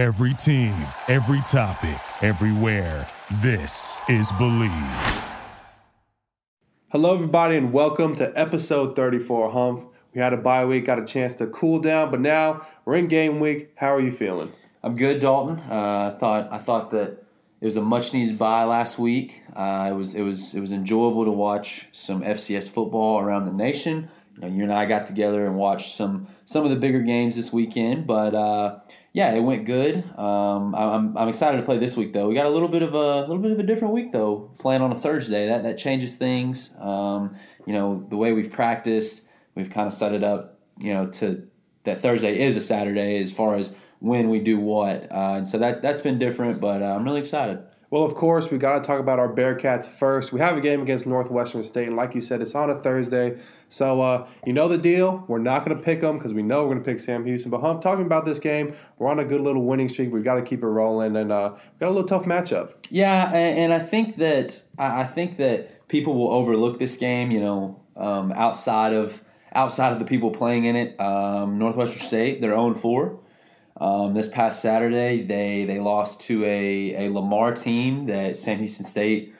Every team, every topic, everywhere. This is Believe. Hello, everybody, and welcome to episode 34 Humph. We had a bye week, got a chance to cool down, but now we're in game week. How are you feeling? I'm good, Dalton. Uh, I thought I thought that it was a much needed bye last week. Uh, it was it was it was enjoyable to watch some FCS football around the nation. You, know, you and I got together and watched some some of the bigger games this weekend, but uh, yeah, it went good. Um, I'm, I'm excited to play this week though. We got a little bit of a little bit of a different week though, playing on a Thursday. That that changes things. Um, you know the way we've practiced, we've kind of set it up. You know to that Thursday is a Saturday as far as when we do what. Uh, and so that that's been different, but uh, I'm really excited. Well, of course, we got to talk about our Bearcats first. We have a game against Northwestern State, and like you said, it's on a Thursday. So uh, you know the deal. We're not going to pick them because we know we're going to pick Sam Houston. But Humph, talking about this game, we're on a good little winning streak. We've got to keep it rolling, and uh, got a little tough matchup. Yeah, and, and I think that I think that people will overlook this game. You know, um, outside of outside of the people playing in it, um, Northwestern State, they're 0 4. Um, this past Saturday, they they lost to a, a Lamar team that Sam Houston State,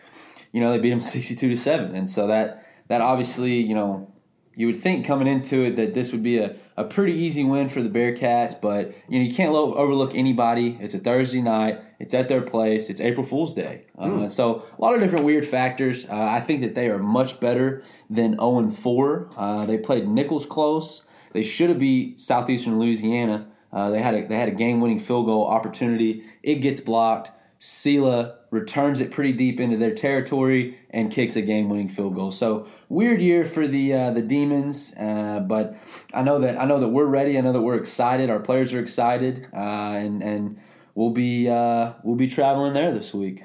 you know, they beat them sixty two to seven, and so that that obviously, you know, you would think coming into it that this would be a, a pretty easy win for the Bearcats, but you know you can't lo- overlook anybody. It's a Thursday night. It's at their place. It's April Fool's Day. Uh, so a lot of different weird factors. Uh, I think that they are much better than zero and four. Uh, they played Nicholls close. They should have beat Southeastern Louisiana. Uh, they had a they had a game winning field goal opportunity. It gets blocked. Sela returns it pretty deep into their territory and kicks a game winning field goal. So weird year for the uh, the Demons, uh, but I know that I know that we're ready. I know that we're excited. Our players are excited, uh, and and we'll be uh, we'll be traveling there this week.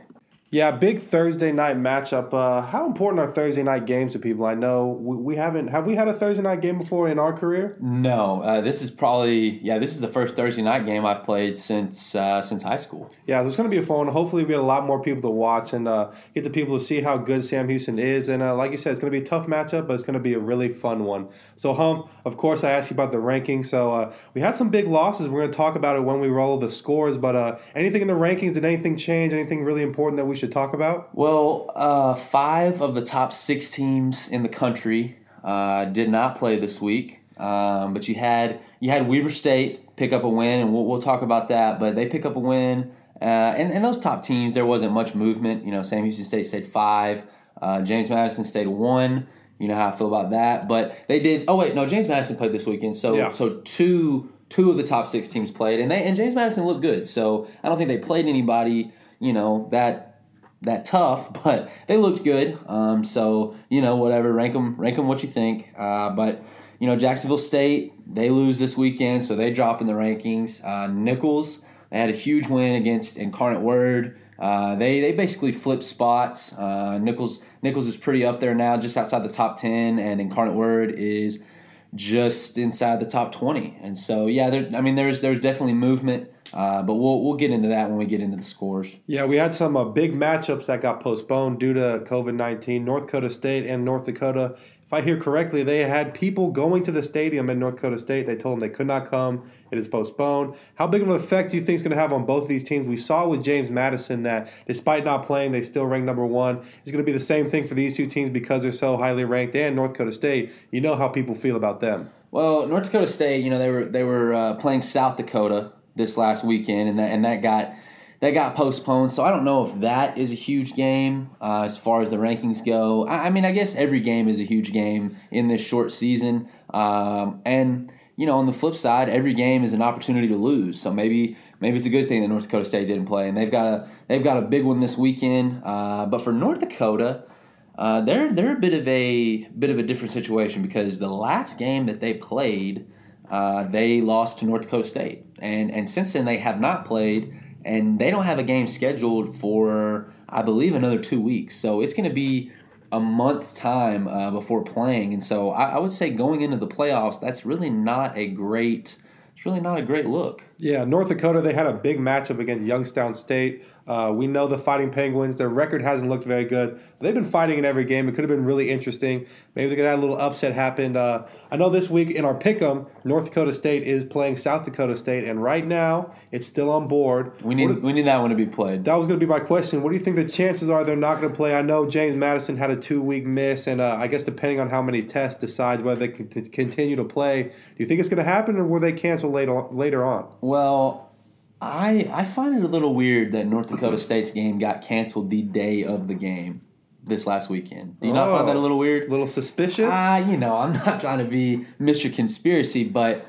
Yeah, big Thursday night matchup. Uh, how important are Thursday night games to people? I know we, we, haven't have we had a Thursday night game before in our career? No, uh, this is probably yeah. This is the first Thursday night game I've played since uh, since high school. Yeah, so it's going to be a fun. Hopefully, we get a lot more people to watch and uh, get the people to see how good Sam Houston is. And uh, like you said, it's going to be a tough matchup, but it's going to be a really fun one. So, Humph, of course, I asked you about the rankings. So uh, we had some big losses. We're going to talk about it when we roll the scores. But anything in the rankings? Did anything change? Anything really important that we should talk about? Well, uh, five of the top six teams in the country uh, did not play this week, um, but you had you had Weber State pick up a win, and we'll, we'll talk about that. But they pick up a win, uh, and, and those top teams there wasn't much movement. You know, Sam Houston State stayed five, uh, James Madison stayed one. You know how I feel about that, but they did. Oh wait, no, James Madison played this weekend, so Yeah. so two two of the top six teams played, and they and James Madison looked good. So I don't think they played anybody. You know that that tough, but they looked good. Um, so you know, whatever, rank them, rank them what you think. Uh, but you know, Jacksonville State they lose this weekend, so they drop in the rankings. Uh, Nicholls they had a huge win against Incarnate Word. Uh, they they basically flipped spots. Uh, Nicholls Nicholls is pretty up there now, just outside the top ten, and Incarnate Word is just inside the top twenty. And so yeah, there, I mean, there's there's definitely movement. Uh, but we'll we'll get into that when we get into the scores. Yeah, we had some uh, big matchups that got postponed due to COVID 19. North Dakota State and North Dakota, if I hear correctly, they had people going to the stadium in North Dakota State. They told them they could not come. It is postponed. How big of an effect do you think is going to have on both of these teams? We saw with James Madison that despite not playing, they still rank number one. It's going to be the same thing for these two teams because they're so highly ranked. And North Dakota State, you know how people feel about them. Well, North Dakota State, you know, they were they were uh, playing South Dakota this last weekend, and that and that got that got postponed. So I don't know if that is a huge game uh, as far as the rankings go. I, I, mean, I guess every game is a huge game in this short season, um, and you know, on the flip side, every game is an opportunity to lose. So maybe maybe it's a good thing that North Dakota State didn't play, and they've got a they've got a big one this weekend. Uh, but for North Dakota. Uh, they're they're a bit of a bit of a different situation because the last game that they played, uh, they lost to North Dakota State, and and since then they have not played, and they don't have a game scheduled for I believe another two weeks. So it's going to be a month's time uh, before playing, and so I, I would say going into the playoffs, that's really not a great. It's really not a great look. Yeah, North Dakota, they had a big matchup against Youngstown State. Uh, we know the Fighting Penguins. Their record hasn't looked very good. They've been fighting in every game. It could have been really interesting. Maybe they could have a little upset happen. Uh, I know this week in our pick'em, North Dakota State is playing South Dakota State, and right now it's still on board. We need we need that one to be played. That was going to be my question. What do you think the chances are they're not going to play? I know James Madison had a two week miss, and uh, I guess depending on how many tests decides whether they can t- continue to play. Do you think it's going to happen, or will they cancel later later on? Well, I I find it a little weird that North Dakota State's game got canceled the day of the game this last weekend. Do you not find that a little weird? A little suspicious? Ah, you know, I'm not trying to be Mr. Conspiracy, but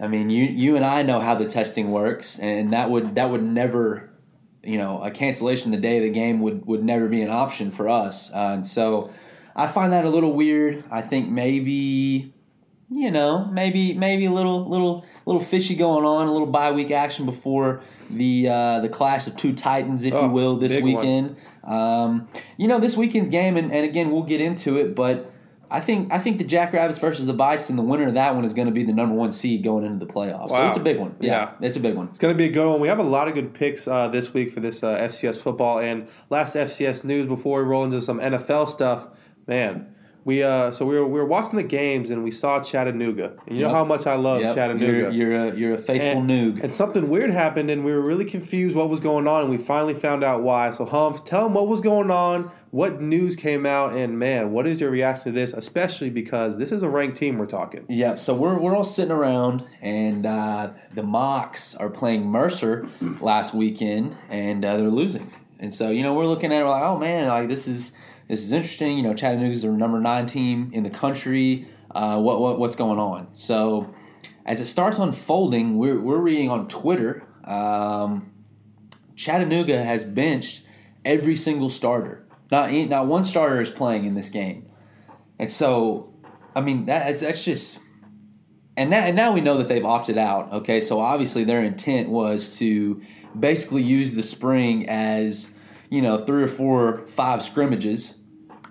I mean, you you and I know how the testing works, and that would that would never, you know, a cancellation the day of the game would would never be an option for us, uh, and so I find that a little weird. I think maybe you know, maybe maybe a little little little fishy going on, a little bye week action before the uh, the clash of two titans, if Oh, you will, this weekend. Um, you know, this weekend's game, and, and again, we'll get into it, but I think I think the Jackrabbits versus the Bison, the winner of that one is going to be the number one seed going into the playoffs. So Wow. it's a big one. Yeah, it's a big one. It's going to be a good one. We have a lot of good picks uh, this week for this uh, FCS football. And last FCS news before we roll into some NFL stuff, man. We uh, so we were we were watching the games and we saw Chattanooga. And you know how much I love Yep, Chattanooga. You're, you're a you're a faithful and, noog. and something weird happened, and we were really confused what was going on, and we finally found out why. So, Humph, tell them what was going on, what news came out, and man, what is your reaction to this? Especially because this is a ranked team we're talking. Yep. So we're we're all sitting around, and uh, the Mocs are playing Mercer last weekend, and uh, they're losing. And so you know we're looking at it like, oh man, like this is this is interesting. You know, Chattanooga's the number nine team in the country. Uh, what what what's going on? So as it starts unfolding, we're we're reading on Twitter. Um, Chattanooga has benched every single starter. Not not one starter is playing in this game, and so I mean that that's just and now, and now we know that they've opted out. Okay, so obviously their intent was to basically use the spring as you know three or four, five scrimmages.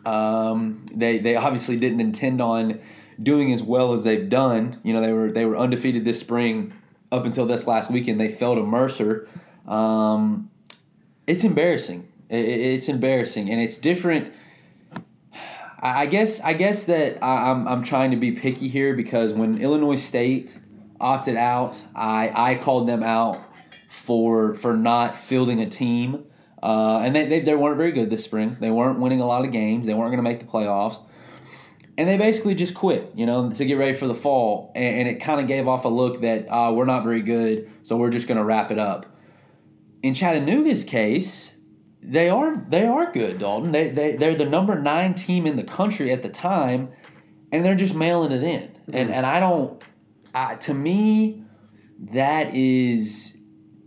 Um, they they obviously didn't intend on doing as well as they've done. You know they were they were undefeated this spring up until this last weekend. They fell to Mercer. Um, it's embarrassing. It- it- it's embarrassing, and it's different. I guess I guess that I- I'm I'm trying to be picky here because when Illinois State opted out, I I called them out for for not fielding a team, uh, and they, they they weren't very good this spring. They weren't winning a lot of games. They weren't going to make the playoffs, and they basically just quit. You know, to get ready for the fall, and, and it kind of gave off a look that uh, we're not very good, so we're just going to wrap it up. In Chattanooga's case, they are they are good, Dalton. They they they're the number nine team in the country at the time, and they're just mailing it in. And and I don't. I, to me, that is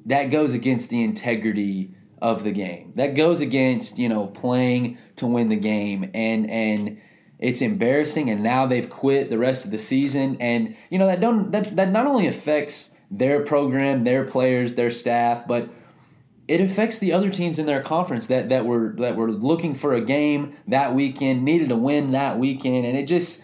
that goes against the integrity of the game. That goes against you know playing to win the game, and and it's embarrassing. And now they've quit the rest of the season, and you know that don't that that not only affects their program, their players, their staff, but it affects the other teams in their conference that, that were that were looking for a game that weekend, needed a win that weekend, and it just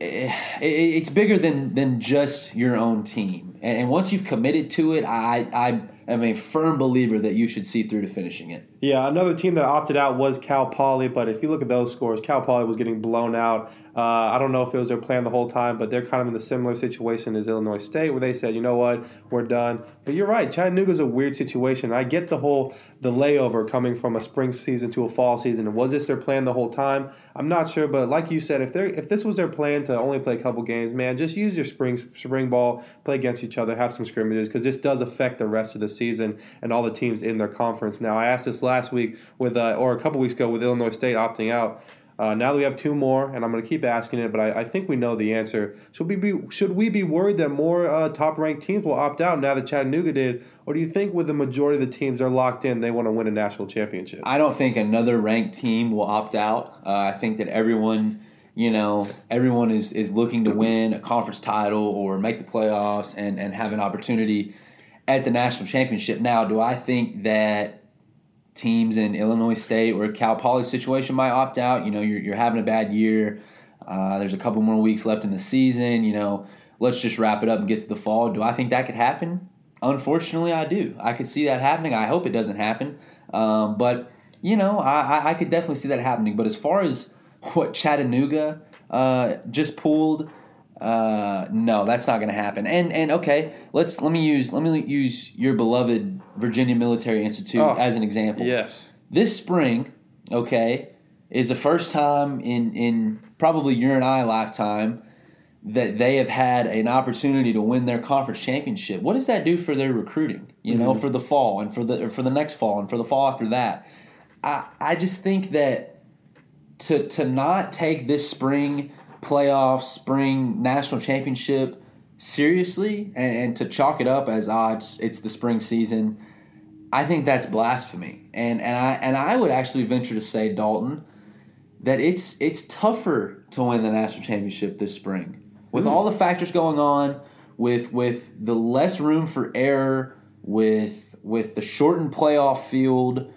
eh, it, it's bigger than than just your own team. And, and once you've committed to it, I I am a firm believer that you should see through to finishing it. Yeah, another team that opted out was Cal Poly, but if you look at those scores, Cal Poly was getting blown out. Uh, I don't know if it was their plan the whole time, but they're kind of in the similar situation as Illinois State, where they said, you know what, we're done. But you're right, Chattanooga's a weird situation. I get the whole the layover coming from a spring season to a fall season. Was this their plan the whole time? I'm not sure, but like you said, if they if this was their plan to only play a couple games, man, just use your spring spring ball, play against each other, have some scrimmages, because this does affect the rest of the season and all the teams in their conference. Now, I asked this last week with, uh, or a couple weeks ago with Illinois State opting out. Uh, now that we have two more, and I'm going to keep asking it, but I, I think we know the answer. Should we be should we be worried that more uh, top ranked teams will opt out now that Chattanooga did, or do you think with the majority of the teams are locked in, they want to win a national championship? I don't think another ranked team will opt out. Uh, I think that everyone, you know, everyone is is looking to win a conference title or make the playoffs and and have an opportunity at the national championship. Now, do I think that teams in Illinois State or Cal Poly situation might opt out? You know, you're you're having a bad year. Uh, there's a couple more weeks left in the season. You know, let's just wrap it up and get to the fall. Do I think that could happen? Unfortunately, I do. I could see that happening. I hope it doesn't happen. Um, but, you know, I, I could definitely see that happening. But as far as what Chattanooga uh, just pulled, uh, no, that's not going to happen. And and okay, let's let me use let me use your beloved Virginia Military Institute Oh, as an example. Yes. This spring, okay, is the first time in in probably your and I lifetime that they have had an opportunity to win their conference championship. What does that do for their recruiting? You know, for the fall and for the or for the next fall and for the fall after that. I I just think that to to not take this spring playoff, spring national championship seriously and, and to chalk it up as ah, it's, it's the spring season. I think that's blasphemy, and and I and I would actually venture to say, Dalton, that it's it's tougher to win the national championship this spring with all the factors going on, with with the less room for error, with with the shortened playoff field.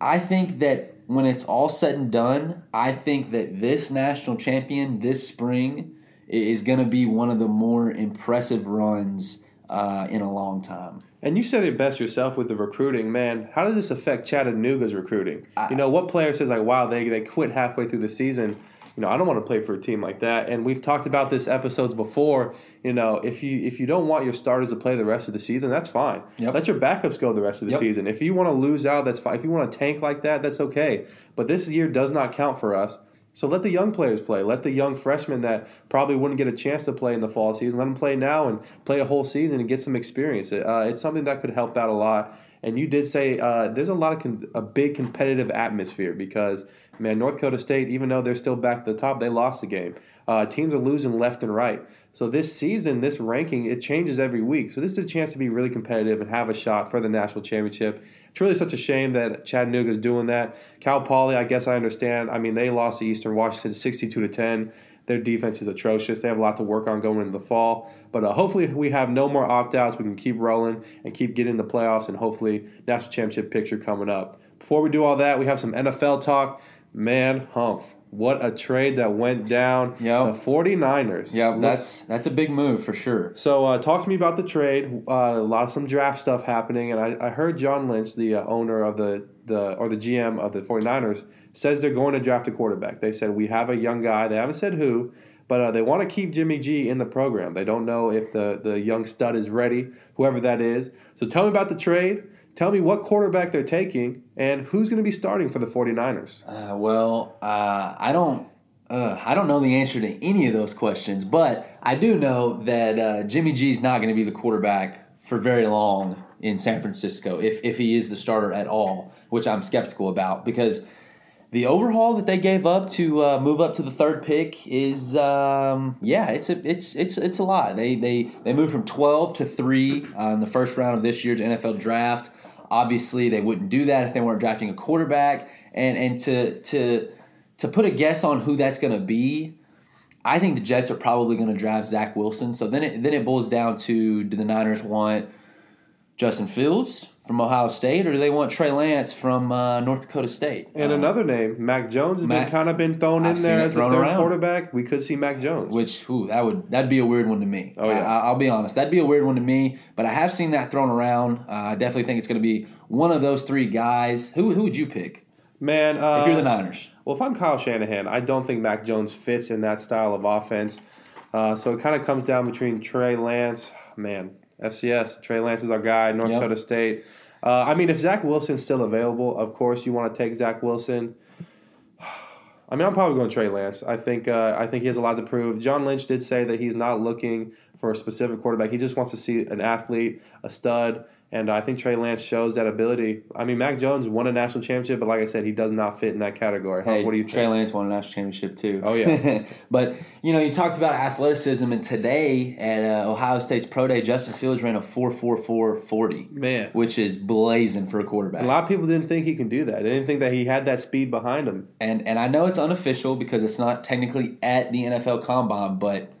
I think that when it's all said and done, I think that this national champion this spring is going to be one of the more impressive runs uh, in a long time. And you said it best yourself with the recruiting, man. How does this affect Chattanooga's recruiting? you know, what player says like, "Wow, they they quit halfway through the season"? You know, I don't want to play for a team like that. And we've talked about this episodes before. You know, if you if you don't want your starters to play the rest of the season, that's fine. Yep. Let your backups go the rest of the Yep. season. If you want to lose out, that's fine. If you want to tank like that, that's okay. But this year does not count for us. So let the young players play. Let the young freshmen that probably wouldn't get a chance to play in the fall season, let them play now and play a whole season and get some experience. Uh, it's something that could help out a lot. And you did say uh, there's a lot of con- a big competitive atmosphere because man, North Dakota State, even though they're still back at the top, they lost the game. Uh, teams are losing left and right. So this season, this ranking, it changes every week. So this is a chance to be really competitive and have a shot for the national championship. It's really such a shame that Chattanooga is doing that. Cal Poly, I guess I understand. I mean, they lost to Eastern Washington 62 to 10. Their defense is atrocious. They have a lot to work on going into the fall. But uh, hopefully, we have no more opt outs. We can keep rolling and keep getting the playoffs and hopefully national championship picture coming up. Before we do all that, we have some NFL talk. Man, humph. What a trade that went down. Yep. The 49ers. Yeah, that's that's a big move for sure. so uh, talk to me about the trade. Uh, a lot of some draft stuff happening, and I, I heard John Lynch, the uh, owner of the, the or the GM of the 49ers, says they're going to draft a quarterback. They said we have a young guy. They haven't said who, but uh, they want to keep Jimmy G in the program. They don't know if the the young stud is ready, whoever that is. So tell me about the trade. Tell me what quarterback they're taking and who's going to be starting for the 49ers. Uh, well, uh, I don't. Uh, I don't know the answer to any of those questions, but I do know that uh, Jimmy G is not going to be the quarterback for very long in San Francisco, if if he is the starter at all, which I'm skeptical about because the overhaul that they gave up to uh, move up to the third pick is um, yeah, it's a it's it's it's a lot. They they they moved from 12 to three uh, in the first round of this year's NFL draft. Obviously, they wouldn't do that if they weren't drafting a quarterback, and and to to to put a guess on who that's going to be. I think the Jets are probably going to draft Zach Wilson. So then it then it boils down to do the Niners want Justin Fields from Ohio State, or do they want Trey Lance from uh, North Dakota State? And Uh, another name, Mac Jones, has Mac- been kind of been thrown I've in there as a third around. quarterback. We could see Mac Jones. which ooh, that would that'd be a weird one to me. Oh, yeah. I, will be honest, that'd be a weird one to me. But I have seen that thrown around. Uh, I definitely think it's going to be one of those three guys. Who who would you pick Man, uh, if you're the Niners? Well, if I'm Kyle Shanahan, I don't think Mac Jones fits in that style of offense. Uh, so it kind of comes down between Trey Lance, man, FCS. Trey Lance is our guy, North Yep. Dakota State. Uh, I mean, if Zach Wilson's still available, of course you want to take Zach Wilson. I mean, I'm probably going Trey Lance. I think uh, I think he has a lot to prove. John Lynch did say that he's not looking for a specific quarterback. He just wants to see an athlete, a stud, and I think Trey Lance shows that ability. I mean, Mac Jones won a national championship, but like I said, he does not fit in that category. Hey, what do you Trey think? Lance won a national championship too. Oh, yeah. but you know, you talked about athleticism, and today at uh, Ohio State's pro day, Justin Fields ran a four four four forty, Man, which is blazing for a quarterback. a lot of people didn't think he can do that. They didn't think that he had that speed behind him. and and I know it's unofficial because it's not technically at the NFL Combine, but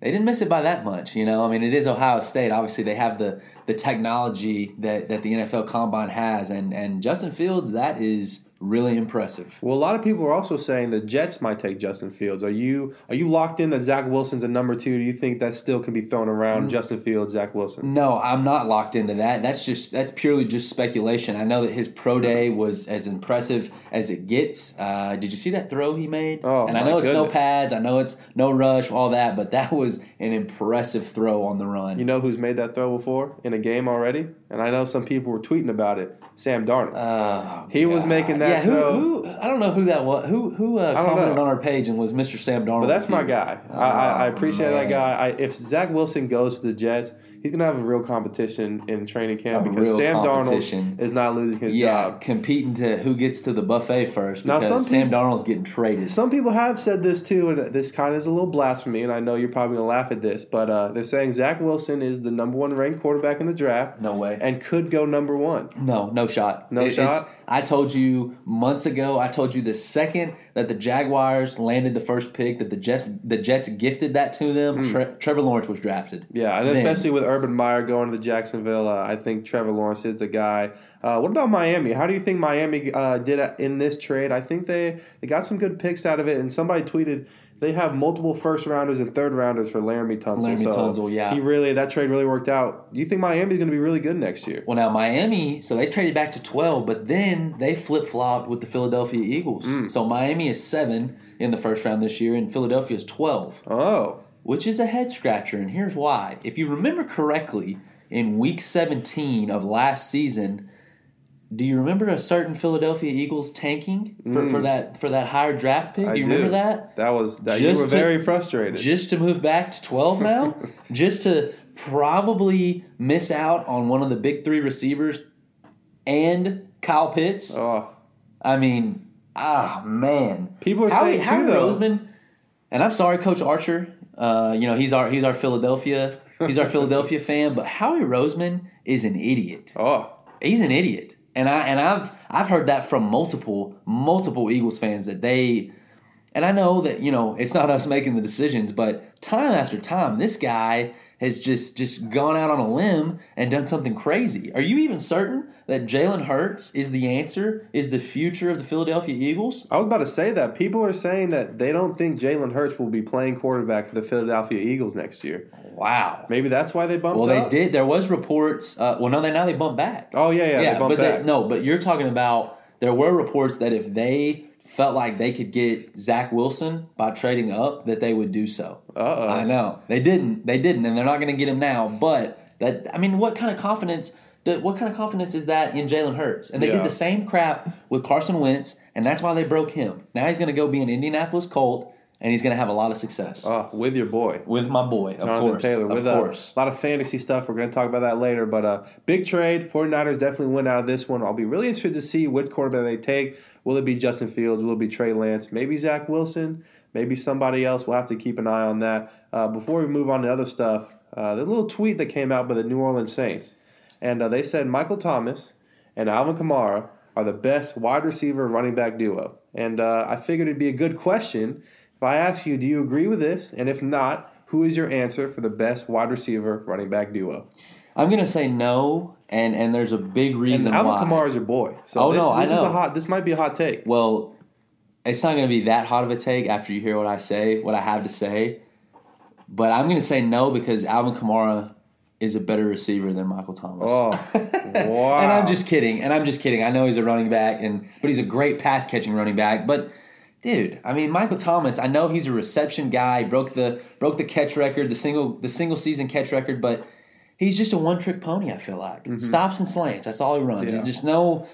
they didn't miss it by that much. You know, I mean, it is Ohio State. Obviously, they have the the technology that that the NFL Combine has, and and Justin Fields, that is really impressive. Well, a lot of people are also saying the Jets might take Justin Fields. Are you are you locked in that Zach Wilson's a number two? Do you think that still can be thrown around? Justin Fields, Zach Wilson. No, I'm not locked into that. That's just that's purely just speculation. I know that his pro day was as impressive as it gets. Uh, did you see that throw he made? Oh, and I know it's no pads, I know it's no rush, all that, but that was an impressive throw on the run. You know who's made that throw before in a game already? And I know some people were tweeting about it. Sam Darnold. Oh, He was making that Yeah, who, throw. who? I don't know who that was. Who who uh, commented know. on our page and was Mr. Sam Darnold? But that's my you? guy. I, I, I Oh, appreciate that guy. I, if Zach Wilson goes to the Jets, he's gonna have a real competition in training camp A because Sam. Darnold is not losing his Yeah, job. competing to who gets to the buffet first because some Sam people- Darnold's getting traded. Some people have said this too, and this kind of is a little blasphemy, and I know you're probably gonna laugh at this, but uh, they're saying Zach Wilson is the number one ranked quarterback in the draft No way. and could go number one. No, no shot. No shot? I told you months ago. I told you the second that the Jaguars landed the first pick, that the Jets the Jets gifted that to them. Tre- Trevor Lawrence was drafted. Yeah, and Then- especially with Urban Meyer going to the Jacksonville, uh, I think Trevor Lawrence is the guy. Uh, what about Miami? How do you think Miami uh, did in this trade? I think they, they got some good picks out of it, and somebody tweeted they have multiple first rounders and third rounders for Laremy Tunsil. Laremy so Tunsil, yeah. he really that trade really worked out. Do you think Miami's going to be really good next year? Well, now Miami, so they traded back to twelve, but then they flip flopped with the Philadelphia Eagles. Mm. So Miami is seven in the first round this year, and Philadelphia is twelve. Oh, which is a head scratcher, and here's why. If you remember correctly, in week 17 of last season, do you remember a certain Philadelphia Eagles tanking for, for that for that higher draft pick? Mm. Do you remember that? That was that you Just were to- very frustrated. Just to move back to 12 now? just to probably miss out on one of the big three receivers and Kyle Pitts? oh, I mean, ah, man. People are Howie, saying, Howie Roseman, and I'm sorry, Coach Archer. Uh, you know he's our he's our Philadelphia he's our Philadelphia fan, but Howie Roseman is an idiot. oh, He's an idiot, and I and I've I've heard that from multiple multiple Eagles fans that they. And I know that you know it's not us making the decisions, but time after time, this guy has just just gone out on a limb and done something crazy. Are you even certain that Jalen Hurts is the answer, is the future of the Philadelphia Eagles? I was about to say that. People are saying that they don't think Jalen Hurts will be playing quarterback for the Philadelphia Eagles next year. Wow. Maybe that's why they bumped. Well, they up? did. There was reports. Uh, well, no, they now they bumped back. Oh yeah, yeah, they bumped but. They, no, but you're talking about there were reports that if they felt like they could get Zach Wilson by trading up, that they would do so. Uh-oh. I know they didn't. They didn't, and they're not going to get him now. But that I mean, what kind of confidence? What kind of confidence is that in Jalen Hurts? And they Yeah. did the same crap with Carson Wentz, and that's why they broke him. Now he's going to go be an Indianapolis Colt, and he's going to have a lot of success Oh, with your boy. with my boy, of Jonathan course. Taylor. of With uh, course. a lot of fantasy stuff. We're going to talk about that later. But uh, big trade. 49ers definitely win out of this one. I'll be really interested to see which quarterback they take. Will it be Justin Fields? Will it be Trey Lance? Maybe Zach Wilson? Maybe somebody else. We'll have to keep an eye on that. Uh, before we move on to other stuff, uh, the little tweet that came out by the New Orleans Saints. And uh, they said Michael Thomas and Alvin Kamara are the best wide receiver running back duo. And uh, I figured it'd be a good question if I ask you, do you agree with this? And if not, who is your answer for the best wide receiver running back duo? I'm gonna say no, and and there's a big reason And Alvin why. Kamara is your boy. So Oh, this, no, I this is know. a hot. This might be a hot take. Well, it's not gonna be that hot of a take after you hear what I say, what I have to say. But I'm gonna say no because Alvin Kamara is a better receiver than Michael Thomas. Oh, wow! and I'm just kidding. And I'm just kidding. I know he's a running back, and but he's a great pass catching running back. But dude, I mean, Michael Thomas. I know he's a reception guy. Broke the broke the catch record, the single the single season catch record. But he's just a one trick pony. I feel like stops and slants. That's all he runs. Mm-hmm. Yeah. He's just no.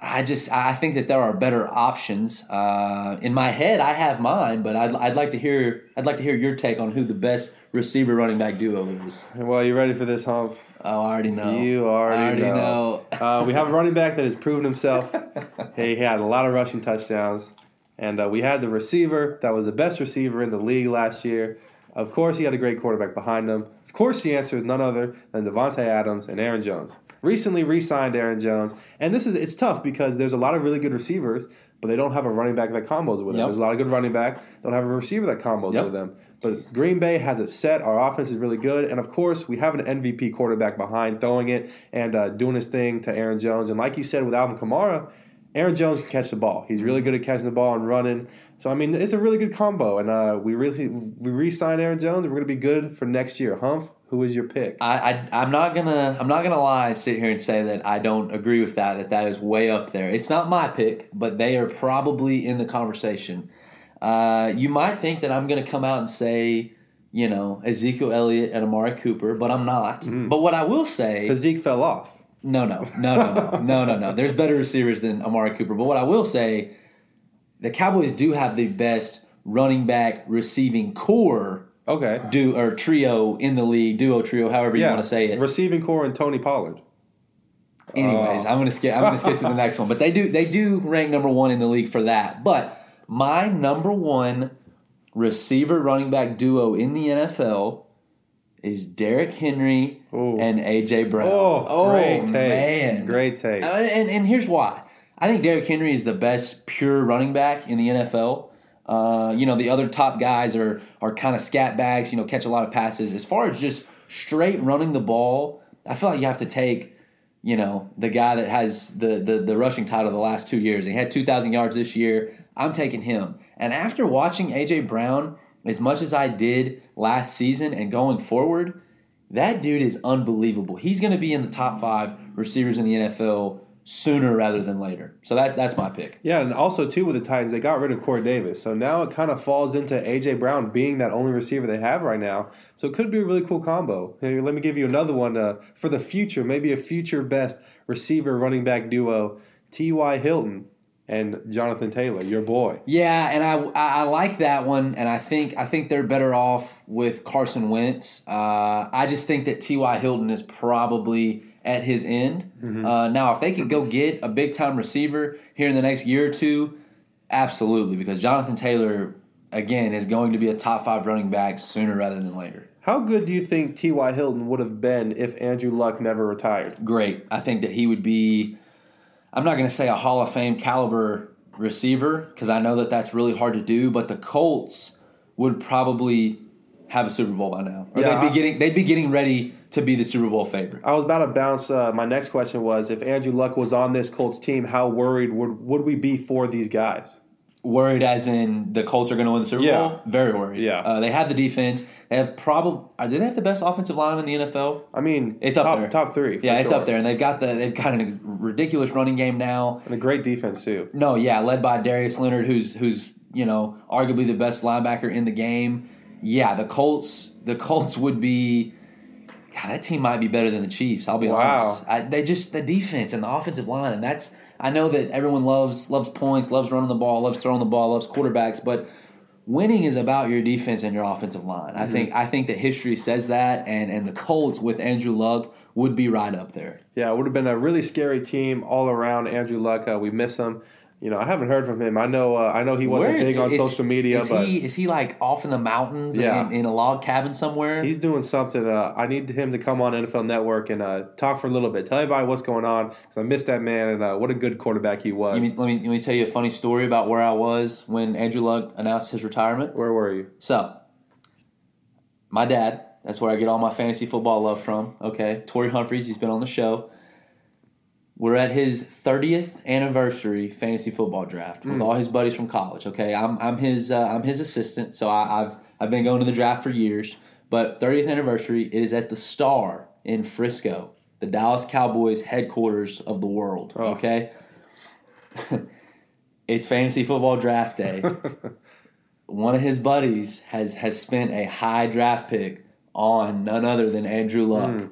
I just I think that there are better options. Uh, in my head, I have mine, but I'd, I'd like to hear I'd like to hear your take on who the best receiver running back duo is. well, you ready for this, Humph? Oh, I already know. You already, I already know. know. uh, we have a running back that has proven himself. he had a lot of rushing touchdowns. And uh, we had the receiver that was the best receiver in the league last year. Of course, he had a great quarterback behind him. Of course, the answer is none other than Davante Adams and Aaron Jones. Recently re-signed Aaron Jones, and this is it's tough because there's a lot of really good receivers, but they don't have a running back that combos with them. Yep. There's a lot of good running back, don't have a receiver that combos Yep. with them. But Green Bay has it set. Our offense is really good, and of course, we have an MVP quarterback behind throwing it and uh, doing his thing to Aaron Jones. And like you said with Alvin Kamara, Aaron Jones can catch the ball. He's really good at catching the ball and running. So I mean, it's a really good combo, and uh, we really we re-sign Aaron Jones. and We're gonna be good for next year. Humph, who is your pick? I, I I'm not gonna I'm not gonna lie and sit here and say that I don't agree with that that that is way up there. It's not my pick, but they are probably in the conversation. Uh, you might think that I'm gonna come out and say you know Ezekiel Elliott and Amari Cooper, but I'm not. But what I will say Because Zeke fell off. no, no, no, no, no, no, no, no. There's better receivers than Amari Cooper. But what I will say, the Cowboys do have the best running back receiving corps Okay. do or trio in the league, duo trio, however you want to say it. Receiving corps and Tony Pollard. Anyways, Oh. I'm gonna skip. I'm gonna skip to the next one. But they do they do rank number one in the league for that. But my number one receiver running back duo in the NFL is Derrick Henry Ooh. and AJ Brown. Oh, great take. man, Great take. Uh, and and here's why. I think Derrick Henry is the best pure running back in the NFL. Uh, you know, the other top guys are are kind of scat backs. You know, catch a lot of passes. As far as just straight running the ball, I feel like you have to take, you know, the guy that has the the, the rushing title the last two years. He had two thousand yards this year. I'm taking him. And after watching AJ Brown as much as I did last season and going forward, that dude is unbelievable. He's going to be in the top five receivers in the NFL sooner rather than later. So that that's my pick. Yeah, and also too with the Titans, they got rid of Corey Davis, so now it kind of falls into AJ Brown being that only receiver they have right now. So it could be a really cool combo. Hey, let me give you another one uh, for the future, maybe a future best receiver running back duo: T.Y. Hilton and Jonathan Taylor, your boy. Yeah, and I, I like that one, and I think I think they're better off with Carson Wentz. Uh, I just think that T.Y. Hilton is probably at his end. Uh, now, if they could go get a big time receiver here in the next year or two, absolutely, because Jonathan Taylor again is going to be a top five running back sooner rather than later. How good do you think T.Y. Hilton would have been if Andrew Luck never retired? great. I think that he would be. I'm not going to say a Hall of Fame caliber receiver because I know that that's really hard to do. But the Colts would probably have a Super Bowl by now, or Yeah, they'd be getting they'd be getting ready to be the Super Bowl favorite. I was about to bounce. Uh, my next question was: If Andrew Luck was on this Colts team, how worried would would we be for these guys? Worried as in the Colts are going to win the Super Yeah. Bowl. Very worried. Yeah. uh, they have the defense. They have probably. Do they have the best offensive line in the NFL? I mean, It's up top, there. top three. Yeah, it's sure. up there, and they've got the they've got an ex- ridiculous running game now. and a great defense too. No, yeah, led by Darius Leonard, who's who's you know arguably the best linebacker in the game. Yeah, the Colts, the Colts would be. God, that team might be better than the Chiefs. I'll be Wow. honest. I, they just the defense and the offensive line, and that's I know that everyone loves loves points, loves running the ball, loves throwing the ball, loves quarterbacks, but winning is about your defense and your offensive line. I think I think that history says that, and and the Colts with Andrew Luck would be right up there. Yeah, it would have been a really scary team all around. Andrew Luck, uh, we miss him. You know, I haven't heard from him. I know, uh, I know he wasn't Where- big on is- social media, Is but he is he like off in the mountains Yeah. in, in a log cabin somewhere? he's doing something. Uh, I need him to come on NFL Network and uh, talk for a little bit. Tell everybody what's going on because I missed that man and uh, what a good quarterback he was. Let me, let me let me tell you a funny story about where I was when Andrew Luck announced his retirement. Where were you? So, my dad, that's where I get all my fantasy football love from. Okay, Torrey Humphreys, he's been on the show. We're at his 30th anniversary fantasy football draft with all his buddies from college. Okay, I'm, I'm his uh, I'm his assistant, so I, I've I've been going to the draft for years. But 30th anniversary, it is at the Star in Frisco, the Dallas Cowboys headquarters of the world. Oh. Okay, it's fantasy football draft day one of his buddies has has spent a high draft pick on none other than Andrew Luck. Hmm.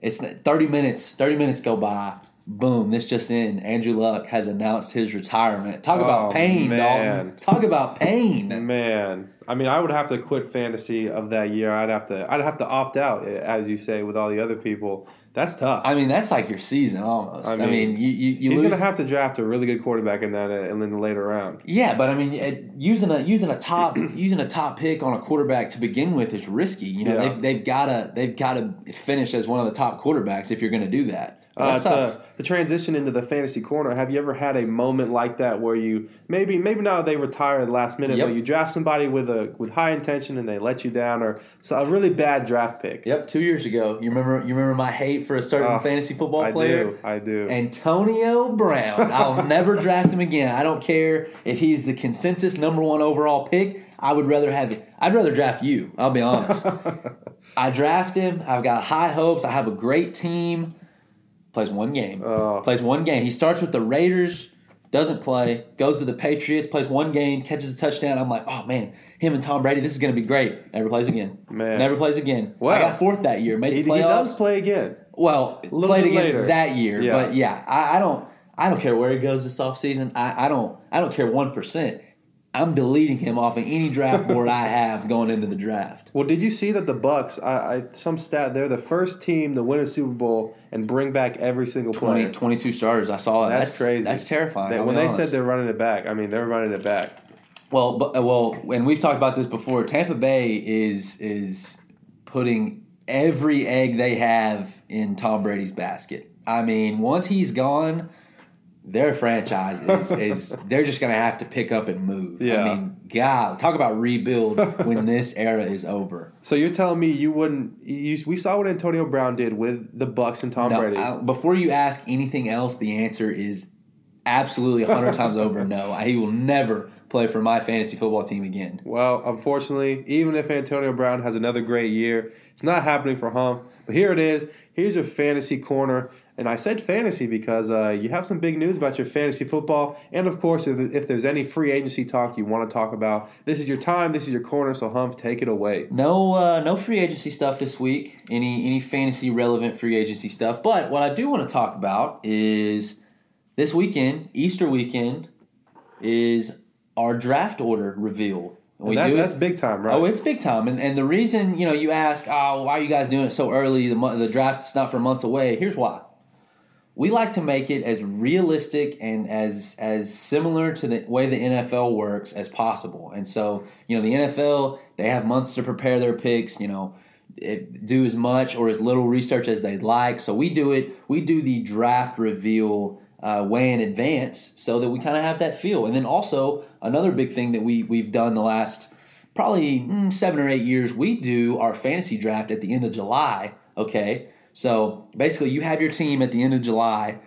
It's 30 minutes 30 minutes go by. Boom, this just in. Andrew Luck has announced his retirement. Talk about Oh, pain, man. Dalton. Talk about pain. Man, I mean, I would have to quit fantasy of that year. I'd have to, I'd have to opt out, eh, as you say, with all the other people. That's tough. I mean, that's like your season almost. I I mean, mean, you, you, you He's lose. gonna have to draft a really good quarterback in that, eh, and then the later round. Yeah, but I mean, eh, using a using a top using a top pick on a quarterback to begin with is risky. You know, Yeah. they've they've gotta they've gotta finish as one of the top quarterbacks if you're going to do that. Uh, tough. to, to transition into the fantasy corner, have you ever had a moment like that where you maybe maybe now they retire at the last minute, Yep. but you draft somebody with a with high intention and they let you down, or so a really bad draft pick? Yep, two years ago. You remember? You remember my hate for a certain Oh, fantasy football I player? do. I do. Antonio Brown. I'll never draft him again. I don't care if he's the consensus number one overall pick. I would rather have. I'd rather draft you. I'll be honest. I draft him. I've got high hopes. I have a great team. Plays one game. Oh. Plays one game. He starts with the Raiders. Doesn't play. Goes to the Patriots. Plays one game. Catches a touchdown. I'm like, oh man, him and Tom Brady. This is going to be great. Never plays again. Man. Never plays again. Wow. I got fourth that year. Made he, the he playoffs. does play again. Well, played again later. that year, Yeah. but yeah, I, I don't, I don't care where he goes this offseason. I, I don't, I don't care one percent. I'm deleting him off of any draft board I have going into the draft. Well, did you see that the Bucks? I, I some stat they're the first team to win a Super Bowl and bring back every single 20, player. 22 starters. I saw that. That's, That's, crazy. That's terrifying. They- when they said they're running it back, I mean they're running it back. Well, but, uh, well, and we've talked about this before. Tampa Bay is is putting every egg they have in Tom Brady's basket. I mean, once he's gone, their franchise is, is they're just going to have to pick up and move. Yeah. I mean, God, talk about rebuild when this era is over. So you're telling me you wouldn't? You, we saw what Antonio Brown did with the Bucks and Tom No, Brady. I- before you ask anything else, the answer is absolutely 100 times over no. He will never play for my fantasy football team again. Well, unfortunately, even if Antonio Brown has another great year, it's not happening for Hump. But here it is. Here's your fantasy corner. And I said fantasy because uh, you have some big news about your fantasy football. And of course, if, if there's any free agency talk you want to talk about, this is your time. This is your corner. So, Humph, take it away. No, uh, no free agency stuff this week. Any any fantasy relevant free agency stuff. But what I do want to talk about is this weekend, Easter weekend, is our draft order reveal. And that's, that's big time, right? Oh, it's big time, and and the reason you know you ask, oh, why are you guys doing it so early? The the draft's not for months away. Here's why. We like to make it as realistic and as as similar to the way the NFL works as possible. And so, you know, the NFL they have months to prepare their picks. You know, it, do as much or as little research as they'd like. So we do it. We do the draft reveal uh, way in advance so that we kind of have that feel. And then also another big thing that we we've done the last probably mm, seven or eight years, we do our fantasy draft at the end of July. Okay, so basically you have your team at the end of July.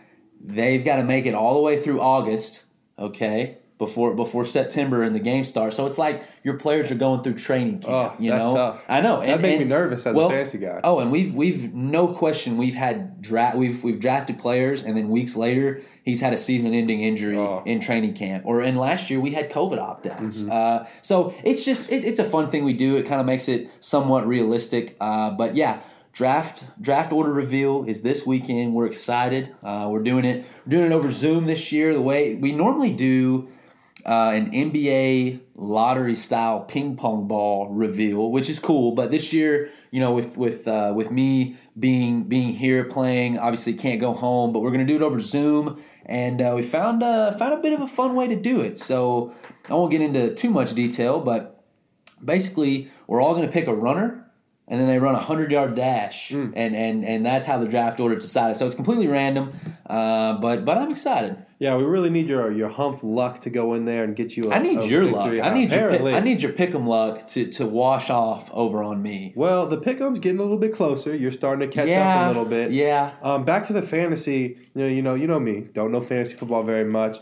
They've got to make it all the way through August. Okay. Before before September and the game starts, so it's like your players are going through training camp. Oh, you know, tough. I know That makes me nervous as a fantasy guy. Oh, and we've we've no question we've had draft we've we've drafted players, and then weeks later he's had a season-ending injury Oh. in training camp, or in last year we had COVID opt-outs. Mm-hmm. Uh, so it's just it, it's a fun thing we do. It kind of makes it somewhat realistic. Uh, but yeah, draft draft order reveal is this weekend. We're excited. Uh, we're doing it we're doing it over Zoom this year. The way we normally do uh, an NBA lottery style ping pong ball reveal, which is cool. But this year, you know, with with uh, with me being being here playing, obviously can't go home, but we're gonna do it over Zoom, and uh, we found uh, found a bit of a fun way to do it. So I won't get into too much detail, but basically, we're all gonna pick a runner. And then they run a hundred yard dash, and, and and that's how the draft order is decided. So it's completely random, uh, but but I'm excited. Yeah, we really need your your hump luck to go in there and get you. I I need your luck. I need your pick, I need your pick'em luck to, to wash off over on me. Well, the pick'em's getting a little bit closer. You're starting to catch yeah, up a little bit. Yeah. Um, back to the fantasy. You know, you know, you know me. Don't know fantasy football very much.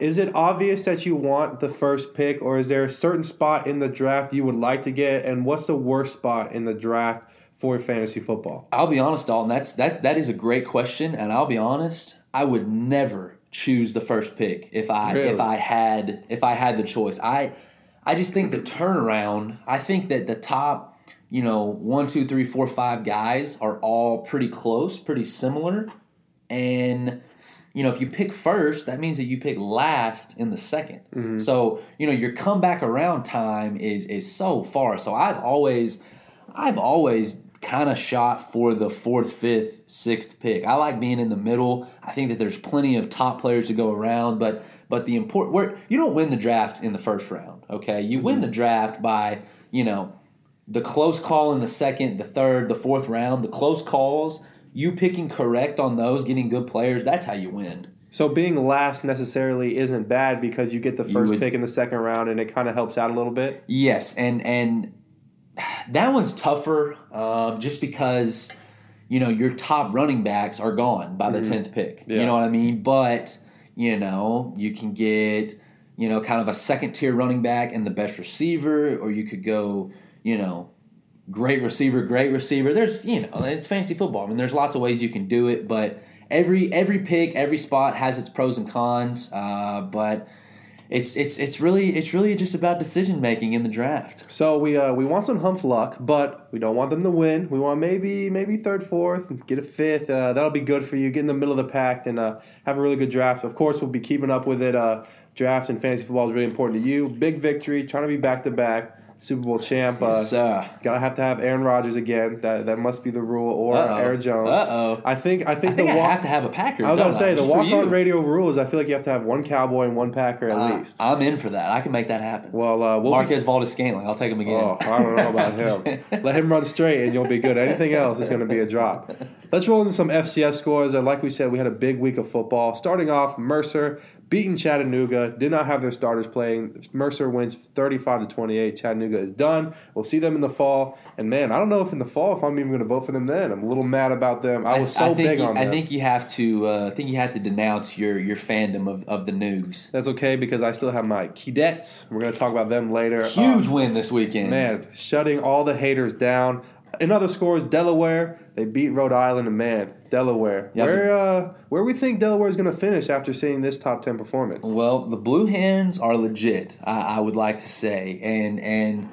Is it obvious that you want the first pick, or is there a certain spot in the draft you would like to get? And what's the worst spot in the draft for fantasy football? I'll be honest, Dalton. That's that that is a great question, and I'll be honest. I would never choose the first pick if I Really? if I had if I had the choice. I I just think the turnaround. I think that the top, you know, one, two, three, four, five guys are all pretty close, pretty similar, and you know, if you pick first, that means that you pick last in the 2nd mm-hmm. So, you know, your comeback around time is is so far. So I've always I've always kind of shot for the fourth, fifth, sixth pick. I like being in the middle. I think that there's plenty of top players to go around, but but the important where you don't win the draft in the first round, okay? You win mm-hmm. the draft by, you know, the close call in the second, the third, the fourth round, the close calls, you picking correct on those, getting good players, that's how you win. So being last necessarily isn't bad because you get the first would- pick in the second round, and it kind of helps out a little bit. Yes, and and that one's tougher, um, just because you know, your top running backs are gone by the 10th pick. Yeah. You know what I mean? But, you know, you can get, you know, kind of a second tier running back and the best receiver, or you could go, you know, great receiver, great receiver. There's, you know, it's fantasy football. I mean, there's lots of ways you can do it, but every every pick, every spot has its pros and cons. Uh, but it's it's it's really it's really just about decision making in the draft. So we uh, we want some hump luck, but we don't want them to win. We want maybe maybe third, fourth, get a fifth. Uh, that'll be good for you. Get in the middle of the pack and uh, have a really good draft. Of course, we'll be keeping up with it. Uh, drafts and fantasy football is really important to you. Big victory, trying to be back to back Super Bowl champ. Uh, Yes, sir. Gotta have to have Aaron Rodgers again. That that must be the rule, or Uh-oh. Aaron Jones. Uh-oh. I think I think I think the I walk, have to have a Packer. I was gonna say the Just walk on radio rule is I feel like you have to have one Cowboy and one Packer at Uh, least. I'm in for that. I can make that happen. Well, uh, we'll be- Marquez Valdes Scantling. I'll take him again. Oh, I don't know about him. Let him run straight, and you'll be good. Anything else is to be a drop. Let's roll into some FCS scores. Uh, like we said, we had a big week of football. Starting off, Mercer beating Chattanooga. Did not have their starters playing. Mercer wins 35 to 28. Chattanooga is done. We'll see them in the fall. And man, I don't know if in the fall if I'm even going to vote for them then. I'm a little mad about them. I was so I big you, on I think you have to. Uh, I think you have to denounce your your fandom of, of the Nugs. That's okay because I still have my Keydets. We're going to talk about them later. Huge Uh, win this weekend. Man, shutting all the haters down. In other scores, Delaware they beat Rhode Island, and man, Delaware. Yeah, where uh, where we think Delaware is going to finish after seeing this top ten performance? Well, the Blue Hens are legit. I, I would like to say, and and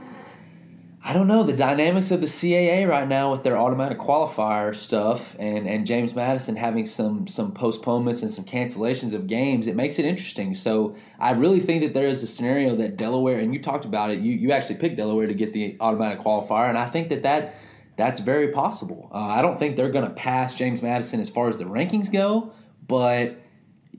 I don't know the dynamics of the CAA right now with their automatic qualifier stuff, and and James Madison having some some postponements and some cancellations of games. It makes it interesting. So I really think that there is a scenario that Delaware, and you talked about it. You you actually picked Delaware to get the automatic qualifier, and I think that that. That's very possible. Uh, I don't think they're going to pass James Madison as far as the rankings go, but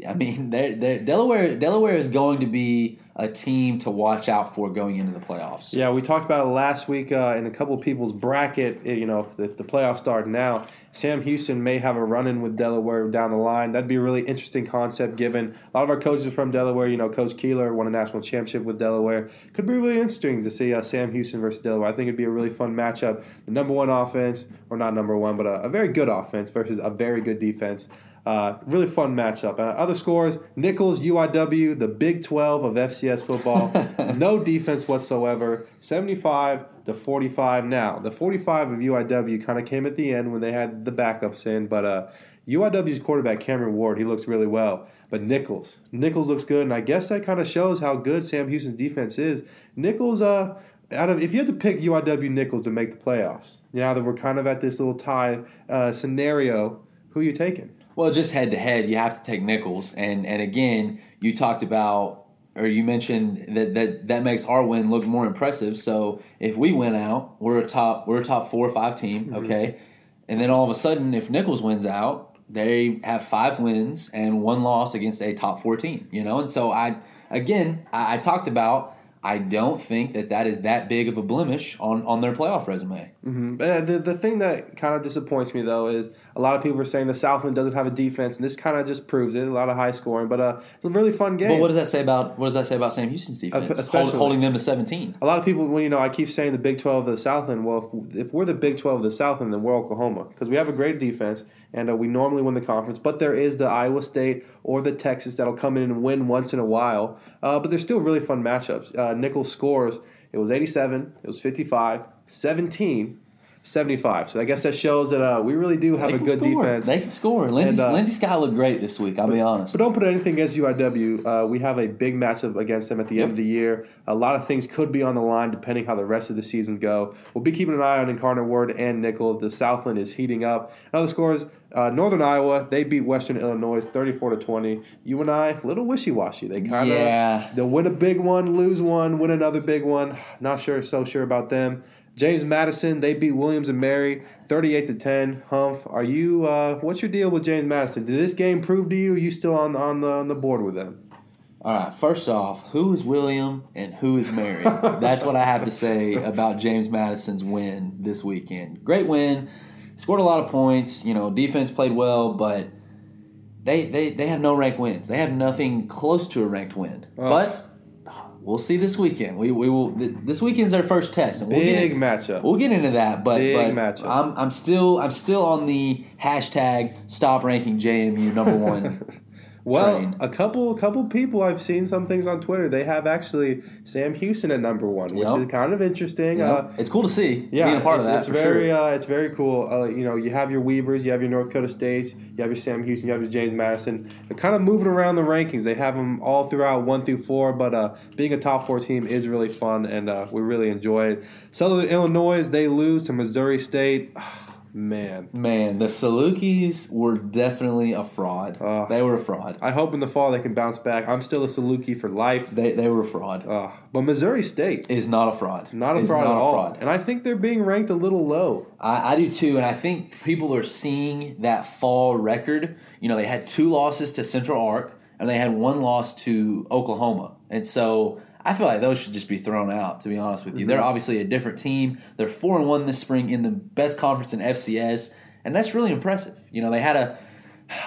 I mean, they're, they're, Delaware Delaware is going to be a team to watch out for going into the playoffs. Yeah, we talked about it last week uh, in a couple people's bracket. eh, You know, if, if the playoffs start now, Sam Houston may have a run-in with Delaware down the line. That'd be a really interesting concept. Given a lot of our coaches are from Delaware. You know, Coach Keeler won a national championship with Delaware. Could be really interesting to see uh, Sam Houston versus Delaware. I think it'd be a really fun matchup. The number one offense, or not number one, but a, a very good offense versus a very good defense. Uh, really fun matchup. Uh, other scores: Nicholls, UIW, the Big 12 of FCS football. no defense whatsoever. 75 to 45. Now, the 45 of UIW kind of came at the end when they had the backups in, but uh, UIW's quarterback Cameron Ward, he looks really well. But Nicholls, Nicholls looks good, and I guess that kind of shows how good Sam Houston's defense is. Nicholls, uh, out of if you had to pick UIW Nicholls to make the playoffs, now that we're kind of at this little tie uh, scenario, who are you taking? Well, just head to head, you have to take Nicholls, and and again, you talked about or you mentioned that that that makes our win look more impressive. So if we win out, we're a top we're a top four or five team, mm-hmm. okay, and then all of a sudden, if Nicholls wins out, they have five wins and one loss against a top four team, you know, and so I again I, I talked about. I don't think that that is that big of a blemish on, on their playoff resume. Mm-hmm. Uh, the the thing that kind of disappoints me though is a lot of people are saying the Southland doesn't have a defense, and this kind of just proves it. A lot of high scoring, but uh, it's a really fun game. But what does that say about what does that say about Sam Houston's defense? Hold, holding them to seventeen. a lot of people, well, you know, I keep saying the Big 12 of the Southland. Well, if, if we're the Big 12 of the Southland, then we're Oklahoma because we have a great defense and uh, we normally win the conference. But there is the Iowa State or the Texas that'll come in and win once in a while. Uh, but they're still really fun matchups. Uh, Nicholls scores. It was 87. It was 55. 17. 75. So I guess that shows that uh, we really do have They a good score. defense. They can score. Lindsey, And, uh, Lindsey Scott looked great this week. I'll be honest. But don't put anything against UIW. Uh, we have a big matchup against them at the Yep. end of the year. A lot of things could be on the line depending how the rest of the season go. We'll be keeping an eye on Incarnate Word and Nicholls. The Southland is heating up. Other scores: uh, Northern Iowa they beat Western Illinois thirty-four to twenty. You and I, a little wishy-washy. They kind of Yeah. they'll win a big one, lose one, win another big one. Not sure, so sure about them. James Madison, they beat Williams and Mary, thirty-eight to ten. Humph, are you? Uh, what's your deal with James Madison? Did this game prove to you? Are you still on on the on the board with them? All right. First off, who is William and who is Mary? That's what I have to say about James Madison's win this weekend. Great win. Scored a lot of points. You know, defense played well, but they they, they have no ranked wins. They have nothing close to a ranked win. Oh. But we'll see this weekend. We we will. Th- this weekend's our first test, and we'll get Big in- matchup. We'll get into that, but Big but matchup. I'm I'm still I'm still on the hashtag stop ranking JMU number one. Well, train. a couple couple people I've seen some things on Twitter. They have actually Sam Houston at number one, which Yep. is kind of interesting. Know, Uh, it's cool to see yeah, being a part it's, of that. it's very sure. uh, it's very cool. Uh, you know, you have your Webers, you have your North Dakota States, you have your Sam Houston, you have your James Madison. They're kind of moving around the rankings. They have them all throughout one through four, but uh, being a top four team is really fun, and uh, we really enjoy it. Southern Illinois, they lose to Missouri State. Man, Man, the Salukis were definitely a fraud. Ugh. they were a fraud. I hope in the fall they can bounce back. I'm still a Saluki for life. They they were a fraud. Uh, but Missouri State, Is not a fraud. not a Is fraud not at a all. fraud. And I think they're being ranked a little low. I, I do too, and I think people are seeing that fall record. You know, they had two losses to Central Arc, and they had one loss to Oklahoma, and so I feel like those should just be thrown out. To be honest with you, they're mm-hmm. obviously a different team. They're four and one this spring in the best conference in FCS, and that's really impressive. You know, they had a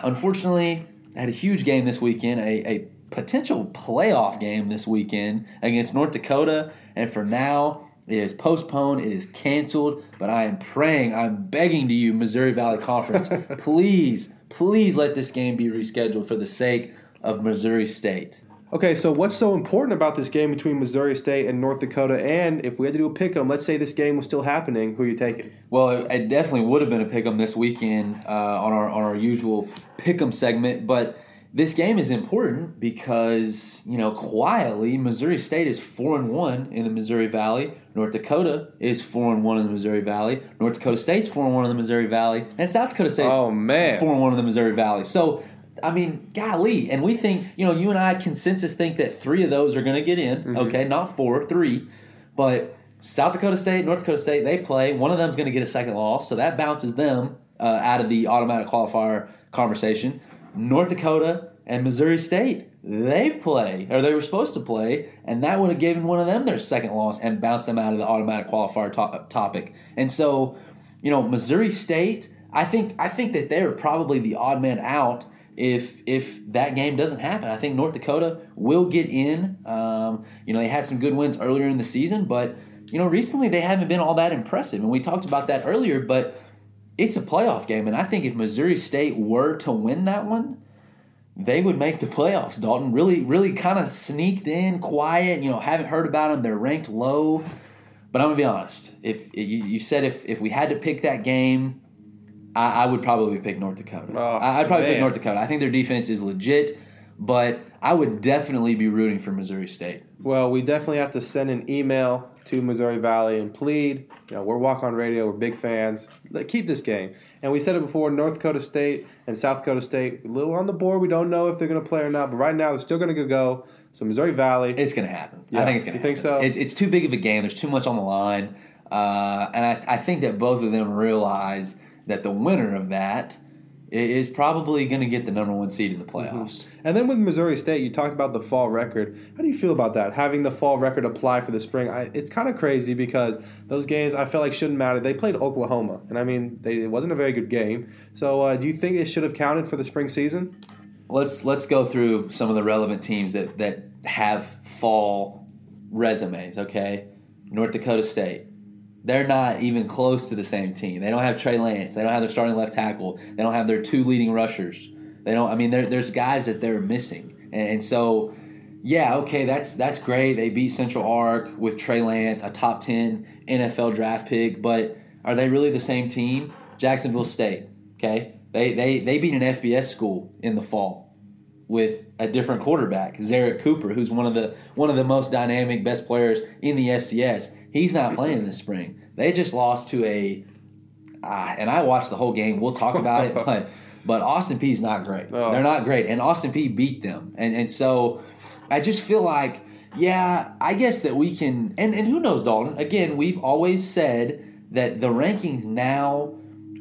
unfortunately had a huge game this weekend, a, a potential playoff game this weekend against North Dakota, and for now. It is postponed. It is canceled. But I am praying. I'm begging to you, Missouri Valley Conference, please, please let this game be rescheduled for the sake of Missouri State. Okay, so what's so important about this game between Missouri State and North Dakota? And if we had to do a pick 'em, let's say this game was still happening, who are you taking? Well, it, it definitely would have been a pick'em this weekend uh, on our on our usual pick'em segment, but this game is important because you know quietly Missouri State is four and one in the Missouri Valley. North Dakota is four and one in the Missouri Valley. North Dakota State's four and one in the Missouri Valley, and South Dakota State's Oh, man. four and one in the Missouri Valley. So. I mean, golly, and we think, you know, you and I consensus think that three of those are going to get in. Okay, not four, three, but South Dakota State, North Dakota State, they play. One of them's going to get a second loss, so that bounces them uh, out of the automatic qualifier conversation. North Dakota and Missouri State, they play, or they were supposed to play, and that would have given one of them their second loss and bounced them out of the automatic qualifier to- topic. And so, you know, Missouri State, I think, I think that they're probably the odd man out if if that game doesn't happen. I think North Dakota will get in. Um, you know, they had some good wins earlier in the season, but you know, recently they haven't been all that impressive. And we talked about that earlier, but it's a playoff game, and I think if Missouri State were to win that one, they would make the playoffs. Dalton really, really kind of sneaked in, quiet. You know, haven't heard about them. They're ranked low. But I'm gonna be honest. If you, you said if if we had to pick that game, I, I would probably pick North Dakota. Oh, I, I'd probably pick. North Dakota. I think their defense is legit, but I would definitely be rooting for Missouri State. Well, we definitely have to send an email to Missouri Valley and plead. You know, we're Walk On Radio. We're big fans. Let, keep this game. And we said it before: North Dakota State and South Dakota State, a little on the board. We don't know if they're going to play or not, but right now they're still going to go. So Missouri Valley. It's going to happen. Yeah. I think it's going to You think so? It's, it's too big of a game. There's too much on the line. Uh, and I, I think that both of them realize that the winner of that is probably going to get the number one seed in the playoffs. And then with Missouri State, you talked about the fall record. How do you feel about that? Having the fall record apply for the spring, I, it's kind of crazy because those games I feel like shouldn't matter. They played Oklahoma, and I mean, they, it wasn't a very good game. So, uh, do you think it should have counted for the spring season? Let's let's go through some of the relevant teams that that have fall resumes. Okay, North Dakota State. They're not even close to the same team. They don't have Trey Lance. They don't have their starting left tackle. They don't have their two leading rushers. They don't. I mean, there's guys that they're missing, and, and so yeah, okay, that's that's great. They beat Central Arc with Trey Lance, a top ten NFL draft pick, but are they really the same team? Jacksonville State, okay, they they they beat an FBS school in the fall with a different quarterback, Zerrick Cooper, who's one of the one of the most dynamic, best players in the FCS. He's not playing this spring. They just lost to a, uh, and I watched the whole game. We'll talk about it, but but Austin Peay is not great. Oh. They're not great, and Austin Peay beat them, and and so I just feel like. Yeah, I guess that we can, and, and who knows, Dalton? Again, we've always said that the rankings now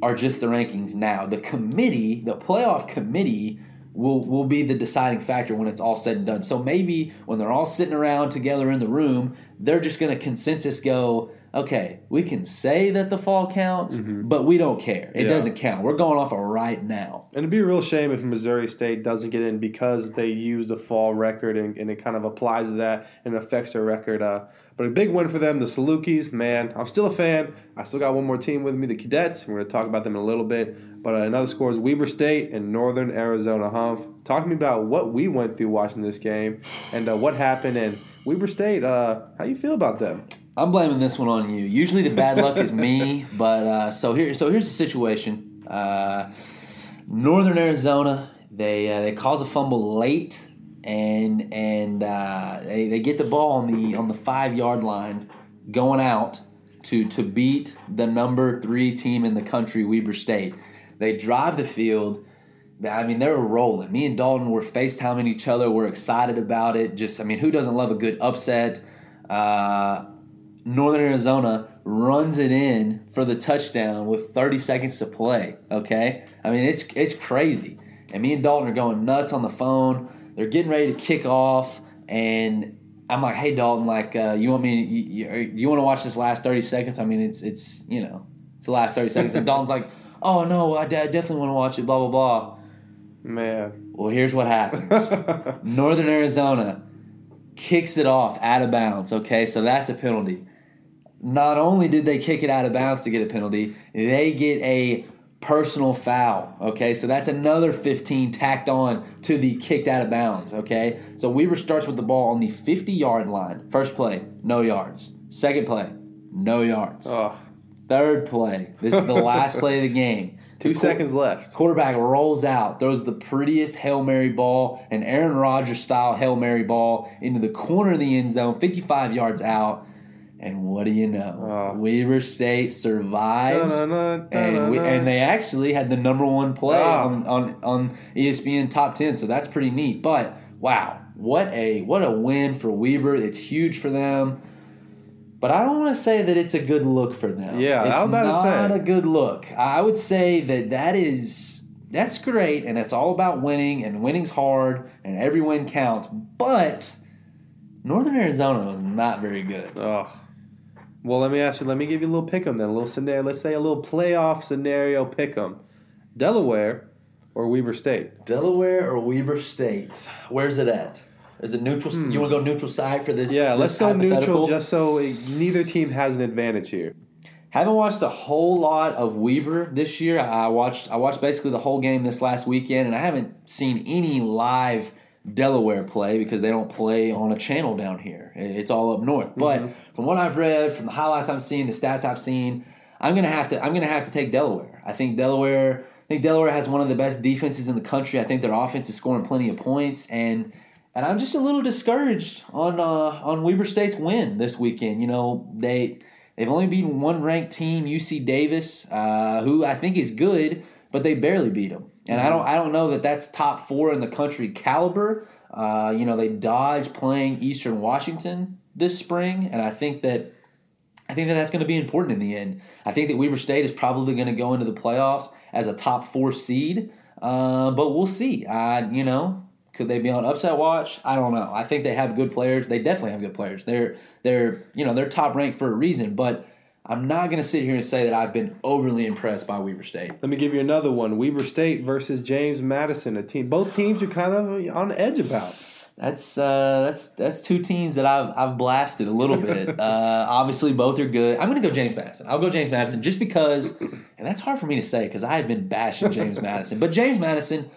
are just the rankings now. The committee, the playoff committee, will will be the deciding factor when it's all said and done. So maybe when they're all sitting around together in the room, they're just going to consensus go, okay, we can say that the fall counts, but we don't care. It Yeah. doesn't count. We're going off of right now. And it'd be a real shame if Missouri State doesn't get in because they use the fall record and, and it kind of applies to that and affects their record. Uh, but a big win for them, the Salukis. Man, I'm still a fan. I still got one more team with me, the Cadets. We're going to talk about them in a little bit. But uh, another score is Weber State and Northern Arizona Humph. Talk to me about what we went through watching this game and uh, what happened. And Weber State, uh, how you feel about them? I'm blaming this one on you. Usually the bad luck is me, but uh, so here, so here's the situation. Uh, Northern Arizona, they uh, they cause a fumble late, and and uh, they, they get the ball on the on the five yard line, going out to to beat the number three team in the country, Weber State. They drive the field. I mean, they were rolling. Me and Dalton were FaceTiming each other. We're excited about it. Just, I mean, who doesn't love a good upset? Uh, Northern Arizona runs it in for the touchdown with 30 seconds to play. Okay, I mean it's it's crazy, and me and Dalton are going nuts on the phone. They're getting ready to kick off, and I'm like, "Hey Dalton, like, uh, you want me? You, you, you want to watch this last 30 seconds? I mean, it's it's you know, it's the last 30 seconds." And Dalton's like, "Oh no, I, I definitely want to watch it." Blah blah blah. Man. Well, here's what happens. Northern Arizona kicks it off out of bounds. Okay, so that's a penalty. Not only did they kick it out of bounds to get a penalty, they get a personal foul. Okay, so that's another 15 tacked on to the kicked out of bounds. Okay, so Weber starts with the ball on the 50 yard line. First play, no yards. Second play, no yards. oh, Third play, this is the last play of the game. Two seconds left. Quarterback rolls out, throws the prettiest Hail Mary ball, an Aaron Rodgers style Hail Mary ball into the corner of the end zone, 55 yards out. And what do you know? Oh. Weber State survives. Da-na-na, And, we, and they actually had the number one play Ah. on, on, on ESPN top 10, so that's pretty neat. But wow, what a what a win for Weber. It's huge for them. But I don't want to say that it's a good look for them. Yeah, I it's was about to not say. a good look. I would say that that is that's great, and it's all about winning, and winning's hard, and every win counts. But Northern Arizona was not very good. Oh. Well, let me ask you. Let me give you a little pick 'em then. A little scenario. Let's say a little playoff scenario pick 'em. Delaware or Weber State. Delaware or Weber State? Where's it at? Is it neutral? You want to go neutral side for this? Hmm. Yeah, this let's go neutral just so it- neither team has an advantage here. Haven't watched a whole lot of Weber this year. I watched I watched basically the whole game this last weekend, and I haven't seen any live Delaware play because they don't play on a channel down here. It's all up north. But from what I've read, from the highlights I've seen, the stats I've seen, I'm gonna have to I'm gonna have to take Delaware. I think Delaware I think Delaware has one of the best defenses in the country. I think their offense is scoring plenty of points and and I'm just a little discouraged on uh, on Weber State's win this weekend. You know, they they've only beaten one ranked team, UC Davis, uh, who I think is good, but they barely beat them. And I don't I don't know that that's top four in the country caliber. Uh, you know, they dodged playing Eastern Washington this spring, and I think that I think that that's going to be important in the end. I think that Weber State is probably going to go into the playoffs as a top four seed, uh, but we'll see. You know, could they be on upset watch? I don't know. I think they have good players. They definitely have good players. They're they're you know they're top ranked for a reason, but I'm not going to sit here and say that I've been overly impressed by Weber State. Let me give you another one. Weber State versus James Madison, a team. Both teams are kind of on the edge about. That's uh, that's that's two teams that I've I've blasted a little bit. uh, obviously, both are good. I'm going to go James Madison. I'll go James Madison just because, and that's hard for me to say because I have been bashing James Madison. But James Madison,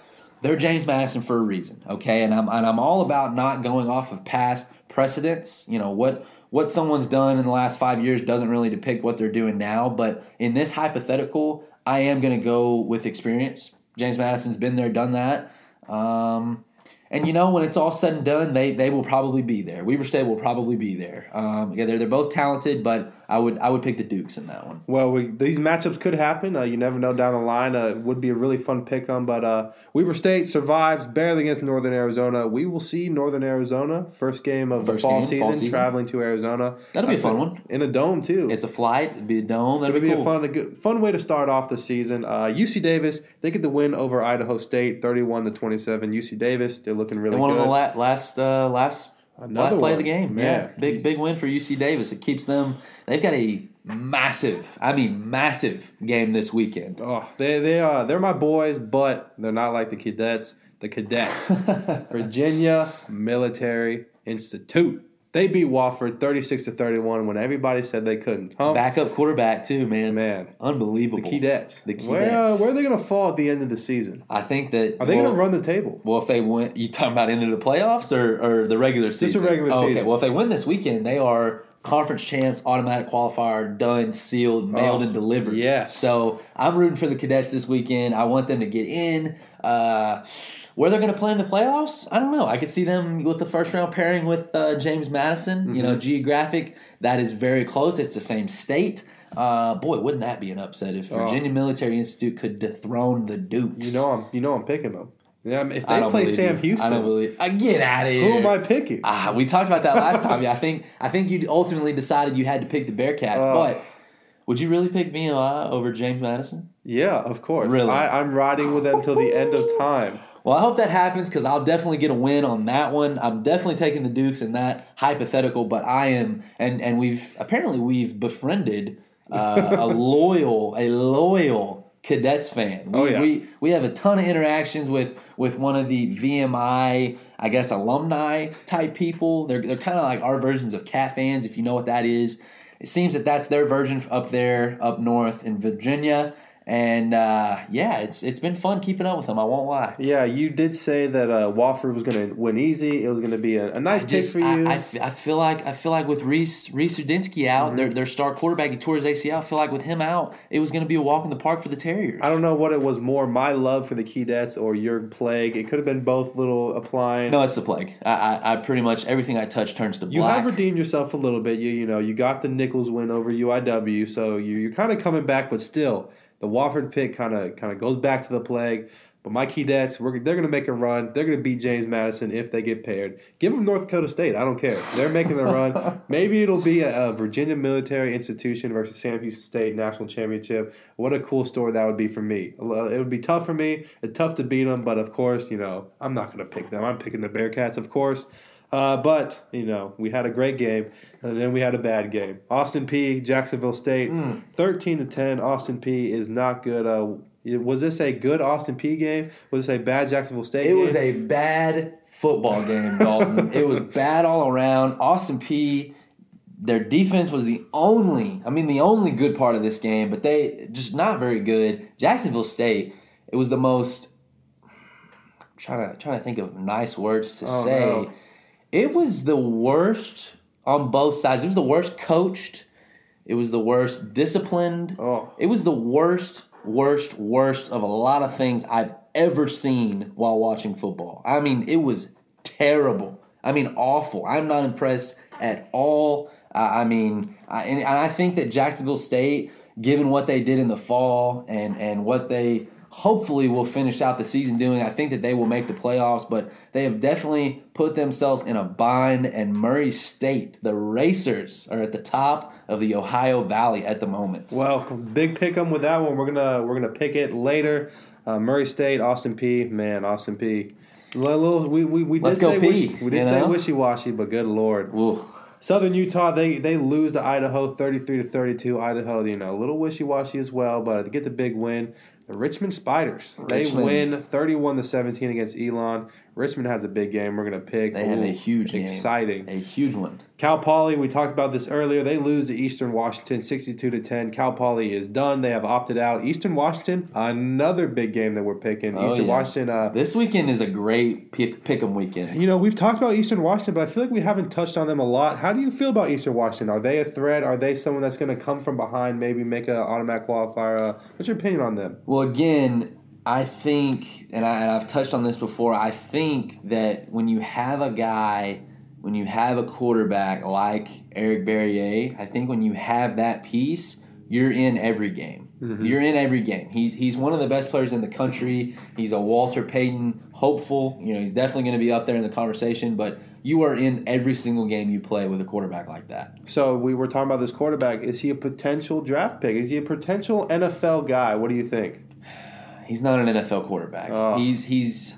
they're James Madison for a reason, okay? And I'm and I'm all about not going off of past precedents. You know what what someone's done in the last five years doesn't really depict what they're doing now. But in this hypothetical, I am going to go with experience. James Madison's been there, done that. Um, and you know, when it's all said and done, they they will probably be there. Weber State will probably be there. Um, yeah, they're they're both talented, but I would I would pick the Dukes in that one. Well, we, these matchups could happen. Uh, you never know down the line. Uh, it would be a really fun pick 'em. But uh, Weber State survives barely against Northern Arizona. We will see Northern Arizona first game of First the fall game, season, fall season. traveling to Arizona. That'll be a fun one. in a dome too. It's a flight, it'd be a dome. That'd It'll be, be cool. a fun, a good, fun way to start off the season. Uh, UC Davis, they get the win over Idaho State, thirty-one to twenty-seven. UC Davis, they're looking really They won on good. the la- last uh, last Another last play of the game. Man. Yeah, big big win for UC Davis. It keeps them. They've got a massive, I mean massive game this weekend. Oh, they they are they're my boys, but they're not like the cadets. The cadets, Virginia Military Institute. They beat Wofford thirty six to thirty one when everybody said they couldn't. Huh? Backup quarterback too, man. man, Unbelievable. the cadets. The Where uh, where are they going to fall at the end of the season? I think that Are they well, going to run the table? Well, if they win, you talking about into the playoffs or, or the regular season? the regular Oh, Okay. Well, if they win this weekend, they are conference champs, automatic qualifier, done, sealed, mailed, Oh, and delivered. Yeah. So I'm rooting for the cadets this weekend. I want them to get in. Uh, where they're going to play in the playoffs, I don't know. I could see them with the first round pairing with uh, James Madison. You Mm-hmm. know, geographic that is very close. It's the same state. Uh, boy, wouldn't that be an upset if Virginia Military Institute could dethrone the Dukes? Oh. You know I'm you know I'm picking them. Mean, if they play Sam you. Houston, I don't believe. Uh, get out of here. who am I picking? Ah, we talked about that last time. Yeah, I think I think you ultimately decided you had to pick the Bearcats, Oh. but would you really pick VMI over James Madison? yeah, of course. Really? I, I'm riding with them till the end of time. Well, I hope that happens because I'll definitely get a win on that one. I'm definitely taking the Dukes in that hypothetical, but I am, and and we've apparently we've befriended uh, a loyal, a loyal cadets fan. Oh, we, Oh, yeah. we we have a ton of interactions with with one of the VMI, I guess, alumni type people. They're they're kind of like our versions of cat fans, if you know what that is. It seems that that's their version up there, up north in Virginia. And uh, yeah, it's it's been fun keeping up with them. I won't lie. Yeah, you did say that uh, Wofford was going to win easy. It was going to be a, a nice I pick for you. I, I, f- I feel like I feel like with Reese Reese Udinsky out, Mm-hmm. their their star quarterback, he tore his ACL. I feel like with him out, it was going to be a walk in the park for the Terriers. I don't know what it was more, my love for the Keydets or your plague. It could have been both little applying. No, it's the plague. I, I, I pretty much everything I touch turns to you black. have redeemed yourself a little bit. You you know you got the Nichols win over UIW, so you you're kind of coming back, but still the Wofford pick kind of kind of goes back to the plague. But my Keydets, we're, they're going to make a run. They're going to beat James Madison if they get paired. Give them North Dakota State. I don't care. They're making the run. Maybe it'll be a, a Virginia Military Institution versus Sam Houston State national championship. What a cool story that would be for me. It would be tough for me. It's tough to beat them, but of course, you know, I'm not going to pick them. I'm picking the Bearcats, of course. Uh, but you know, we had a great game, and then we had a bad game. Austin Peay, Jacksonville State, Hmm. thirteen to ten. Austin Peay is not good. Uh, was this a good Austin Peay game? Was this a bad Jacksonville State? It game? was a bad football game, Dalton. it was bad all around. Austin Peay. Their defense was the only, I mean, the only good part of this game, but they just not very good. Jacksonville State, it was the most. I'm trying to trying to think of nice words to Oh, say. no. It was the worst on both sides. It was the worst coached. It was the worst disciplined. Oh. It was the worst, worst, worst of a lot of things I've ever seen while watching football. I mean, it was terrible. I mean, awful. I'm not impressed at all. Uh, I mean, I, and, and I think that Jacksonville State, given what they did in the fall and and what they hopefully will finish out the season doing, I think that they will make the playoffs. But they have definitely put themselves in a bind. And Murray State, the Racers, are at the top of the Ohio Valley at the moment. Well, big pick 'em with that one. We're gonna we're gonna pick it later. Uh, Murray State, Austin Peay. Man, Austin Peay. Little, we we, we did Let's go say wish- we did say know? wishy washy, but good lord. Ooh. Southern Utah, they they lose to Idaho, thirty three to thirty two. Idaho, you know, a little wishy washy as well, but to get the big win. The Richmond Spiders, they win thirty one to seventeen against Elon. Richmond has a big game. We're gonna pick. They have a huge game. exciting. A huge one. Cal Poly, we talked about this earlier. They lose to Eastern Washington 62 to 10. Cal Poly is done. They have opted out. Eastern Washington, another big game that we're picking. Oh, Eastern yeah. Washington, uh, This weekend is a great pick pick 'em weekend. you know, we've talked about Eastern Washington, but I feel like we haven't touched on them a lot. How do you feel about Eastern Washington? Are they a threat? Are they someone that's going to come from behind, maybe make an automatic qualifier? Uh, what's your opinion on them? Well, again, I think, and, I, and I've touched on this before. I think that when you have a guy, when you have a quarterback like Eric Barriere, I think when you have that piece, you're in every game. Mm-hmm. You're in every game. He's he's one of the best players in the country. He's a Walter Payton hopeful. You know, he's definitely going to be up there in the conversation. But you are in every single game you play with a quarterback like that. So we were talking about this quarterback. Is he a potential draft pick? Is he a potential NFL guy? What do you think? He's not an NFL quarterback. Oh. He's he's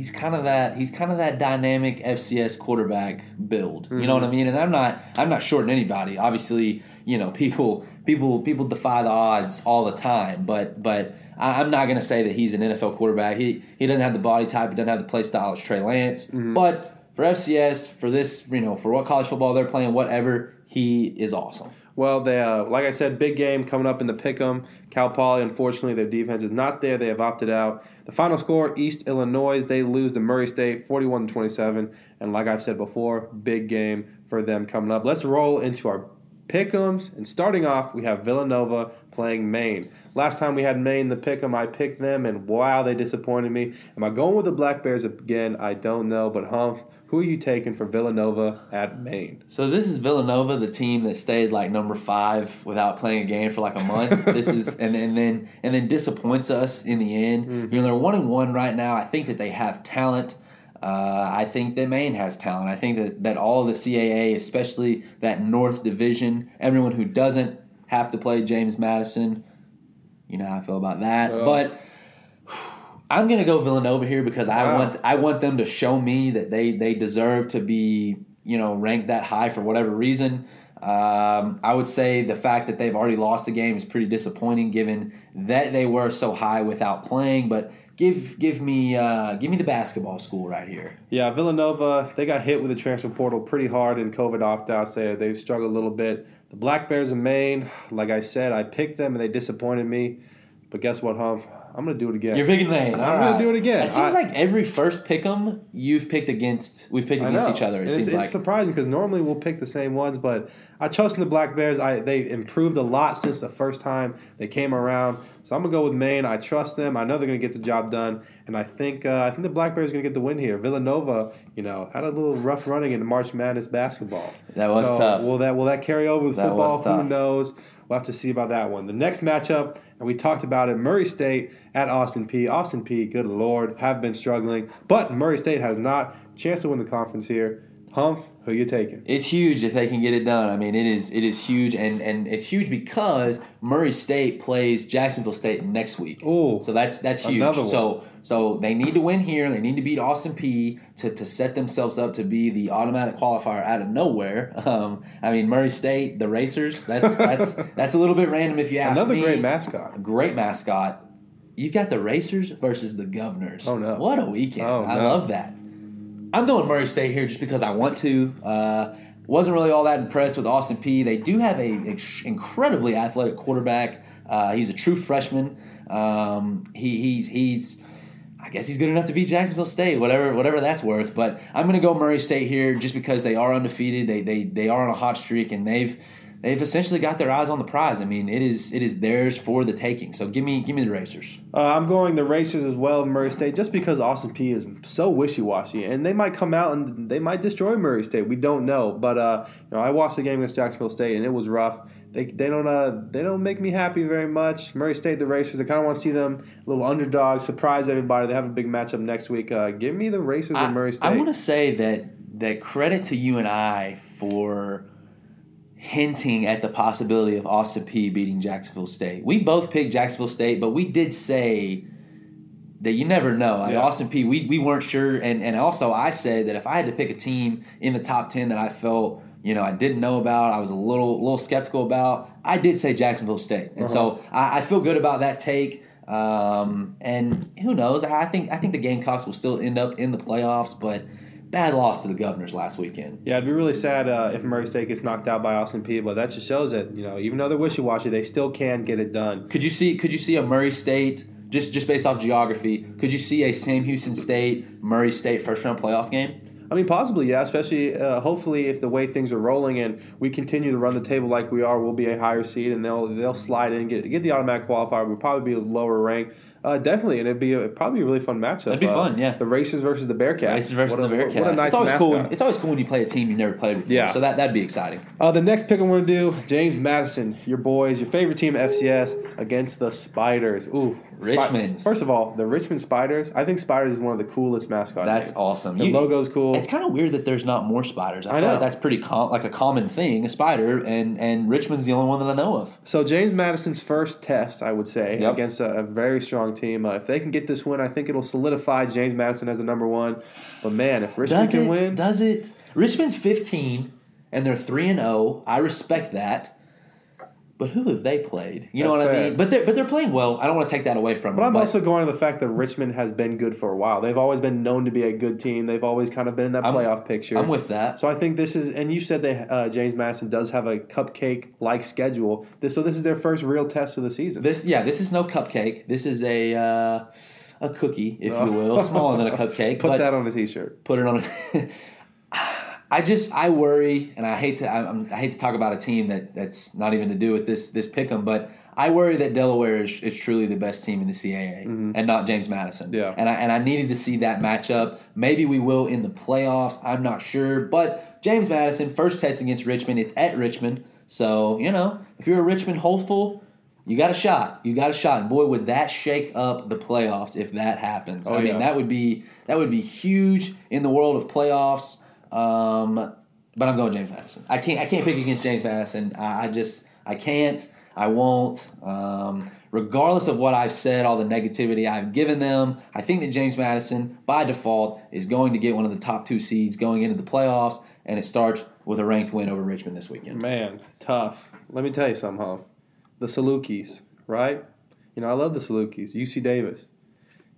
he's kind of that he's kind of that dynamic FCS quarterback build. You know what I mm-hmm. mean? And I'm not I'm not shorting anybody. Obviously, you know people people people defy the odds all the time, but but I- I'm not going to say that he's an NFL quarterback. He he doesn't have the body type. He doesn't have the play style as Trey Lance. Mm-hmm. But for FCS, for this you know for what college football they're playing, whatever, he is awesome. Well, they uh, like I said, big game coming up in the Pick'em. Cal Poly, unfortunately, their defense is not there. They have opted out. The final score: East Illinois. They lose to Murray State, forty-one to twenty-seven. And like I've said before, big game for them coming up. Let's roll into our Pick'ems. And starting off, we have Villanova playing Maine. Last time we had Maine in the Pick'em, I picked them, and wow, they disappointed me. Am I going with the Black Bears again? I don't know, but Humph. Who are you taking for Villanova at Maine? So this is Villanova, the team that stayed like number five without playing a game for like a month. this is and, and then and then disappoints us in the end. You know they're one and one right now. I think that they have talent. Uh, I think that Maine has talent. I think that, that all the CAA, especially that North Division, everyone who doesn't have to play James Madison, you know how I feel about that. But I'm gonna go Villanova here because I Wow. want I want them to show me that they they deserve to be you know ranked that high for whatever reason. Um, I would say the fact that they've already lost the game is pretty disappointing, given that they were so high without playing. But give give me uh, give me the basketball school right here. Yeah, Villanova, they got hit with the transfer portal pretty hard in COVID opt outs. They, they've struggled a little bit. The Black Bears of Maine, like I said, I picked them and they disappointed me. But guess what, Humph? I'm going to do it again. You're picking Maine. I'm All gonna do it again. It seems I- like every first pick 'em you've picked against. We've picked against each other. It And seems it's, like. surprising because normally we'll pick the same ones, but I trust in the Black Bears. I they improved a lot since the first time they came around. So I'm gonna go with Maine. I trust them. I know they're gonna get the job done, and I think uh, I think the Black Bears are gonna get the win here. Villanova, you know, had a little rough running in the March Madness basketball. That was So tough. Will that will that carry over with That football? Who knows? We'll have to see about that one. The next matchup, and we talked about it, Murray State at Austin Peay. Austin Peay. Good lord, have been struggling, but Murray State has not chance to win the conference here. Humph, who you taking? It's huge if they can get it done. I mean, it is it is huge, and and it's huge because Murray State plays Jacksonville State next week. Ooh, so that's that's huge. So so they need to win here. They need to beat Austin Peay to, to set themselves up to be the automatic qualifier out of nowhere. Um, I mean, Murray State, the Racers. That's that's that's a little bit random if you ask Another me. great mascot. Great mascot. You've got the Racers versus the Governors. Oh, no. What a weekend! Oh, I no. love that. I'm going Murray State here just because I want to. Uh, wasn't really all that impressed with Austin Peay. They do have a ex- incredibly athletic quarterback. Uh, he's a true freshman. Um, he, he's he's I guess he's good enough to beat Jacksonville State, whatever whatever that's worth. But I'm going to go Murray State here just because they are undefeated. They they they are on a hot streak and they've they've essentially got their eyes on the prize. I mean, it is it is theirs for the taking. So give me give me the Racers. Uh, I'm going the Racers as well, Murray State, just because Austin Peay is so wishy washy, and they might come out and they might destroy Murray State. We don't know, but uh, you know, I watched the game against Jacksonville State, and it was rough. They, they don't uh, they don't make me happy very much. Murray State, the Racers, I kind of want to see them a little underdog, surprise everybody. They have a big matchup next week. Uh, give me the Racers I, and Murray State. I want to say that that credit to you and I for hinting at the possibility of Austin Peay beating Jacksonville State. We both picked Jacksonville State, but we did say that you never know. Like Yeah. Austin Peay, we, we weren't sure, and and also I said that if I had to pick a team in the top ten that I felt you know I didn't know about, I was a little little skeptical about. I did say Jacksonville State, and so I, I feel good about that take. Um, and who knows? I think I think the Gamecocks will still end up in the playoffs, but bad loss to the Governors last weekend. Yeah, it'd be really sad uh, if Murray State gets knocked out by Austin Peay. But that just shows that you know even though they're wishy washy, they still can get it done. Could you see? Could you see a Murray State just just based off geography? Could you see a Sam Houston State Murray State first round playoff game? I mean, possibly, yeah. Especially, uh, hopefully, if the way things are rolling and we continue to run the table like we are, we'll be a higher seed and they'll they'll slide in get get the automatic qualifier. We'll probably be a lower ranked. Uh, definitely, and it'd be a, probably a really fun matchup. It'd be Uh, fun, yeah. The Racers versus the Bearcats. Races versus What a- the Bearcats. What a nice it's always cool. mascot. When, it's always cool when you play a team you've never played before. Yeah. So that that'd be exciting. Uh, the next pick I'm going to do, James Madison, your boys, your favorite team, FCS, against the Spiders. Ooh, Spi- Richmond. First of all, the Richmond Spiders. I think Spiders is one of the coolest mascots. That's names. awesome. The You- logo's cool. It's kind of weird that there's not more spiders. I, I feel know. like that's pretty com- like a common thing, a spider, and and Richmond's the only one that I know of. So James Madison's first test, I would say, Yep. against a, a very strong strong team. Uh, if they can get this win, I think it'll solidify James Madison as the number one. But man, if Richmond Does can it? win, Does it? Richmond's 15 and they're 3 and 0. I respect that. But who have they played? You know That's what I mean? But they're but they're playing well. I don't want to take that away from them. But them. I'm also going to the fact that Richmond has been good for a while. They've always been known to be a good team. They've always kind of been in that I'm- playoff picture. I'm with that. So I think this is, and you said they uh, James Madison does have a cupcake-like schedule. This, so this is their first real test of the season. This yeah, this is no cupcake. This is a uh, a cookie, if you will, smaller than a cupcake. Put but that on a T-shirt. put it on. A I just I worry, and I hate to I, I'm, I hate to talk about a team that that's not even to do with this this pick'em, but I worry that Delaware is, is truly the best team in the CAA and not James Madison. Mm-hmm. Yeah. and I and I needed to see that matchup. Maybe we will in the playoffs. I'm not sure, but James Madison first test against Richmond. It's at Richmond, so you know if you're a Richmond hopeful. You got a shot. You got a shot. And boy, would that shake up the playoffs if that happens. Oh, I mean, yeah. that would be that would be huge in the world of playoffs. Um, but I'm going James Madison. I can't I can't pick against James Madison. I, I just I can't. I won't. Um, regardless of what I've said, all the negativity I've given them, I think that James Madison, by default, is going to get one of the top two seeds going into the playoffs, and it starts with a ranked win over Richmond this weekend. Man, tough. Let me tell you something, huh? The Salukis, right? You know, I love the Salukis. UC Davis,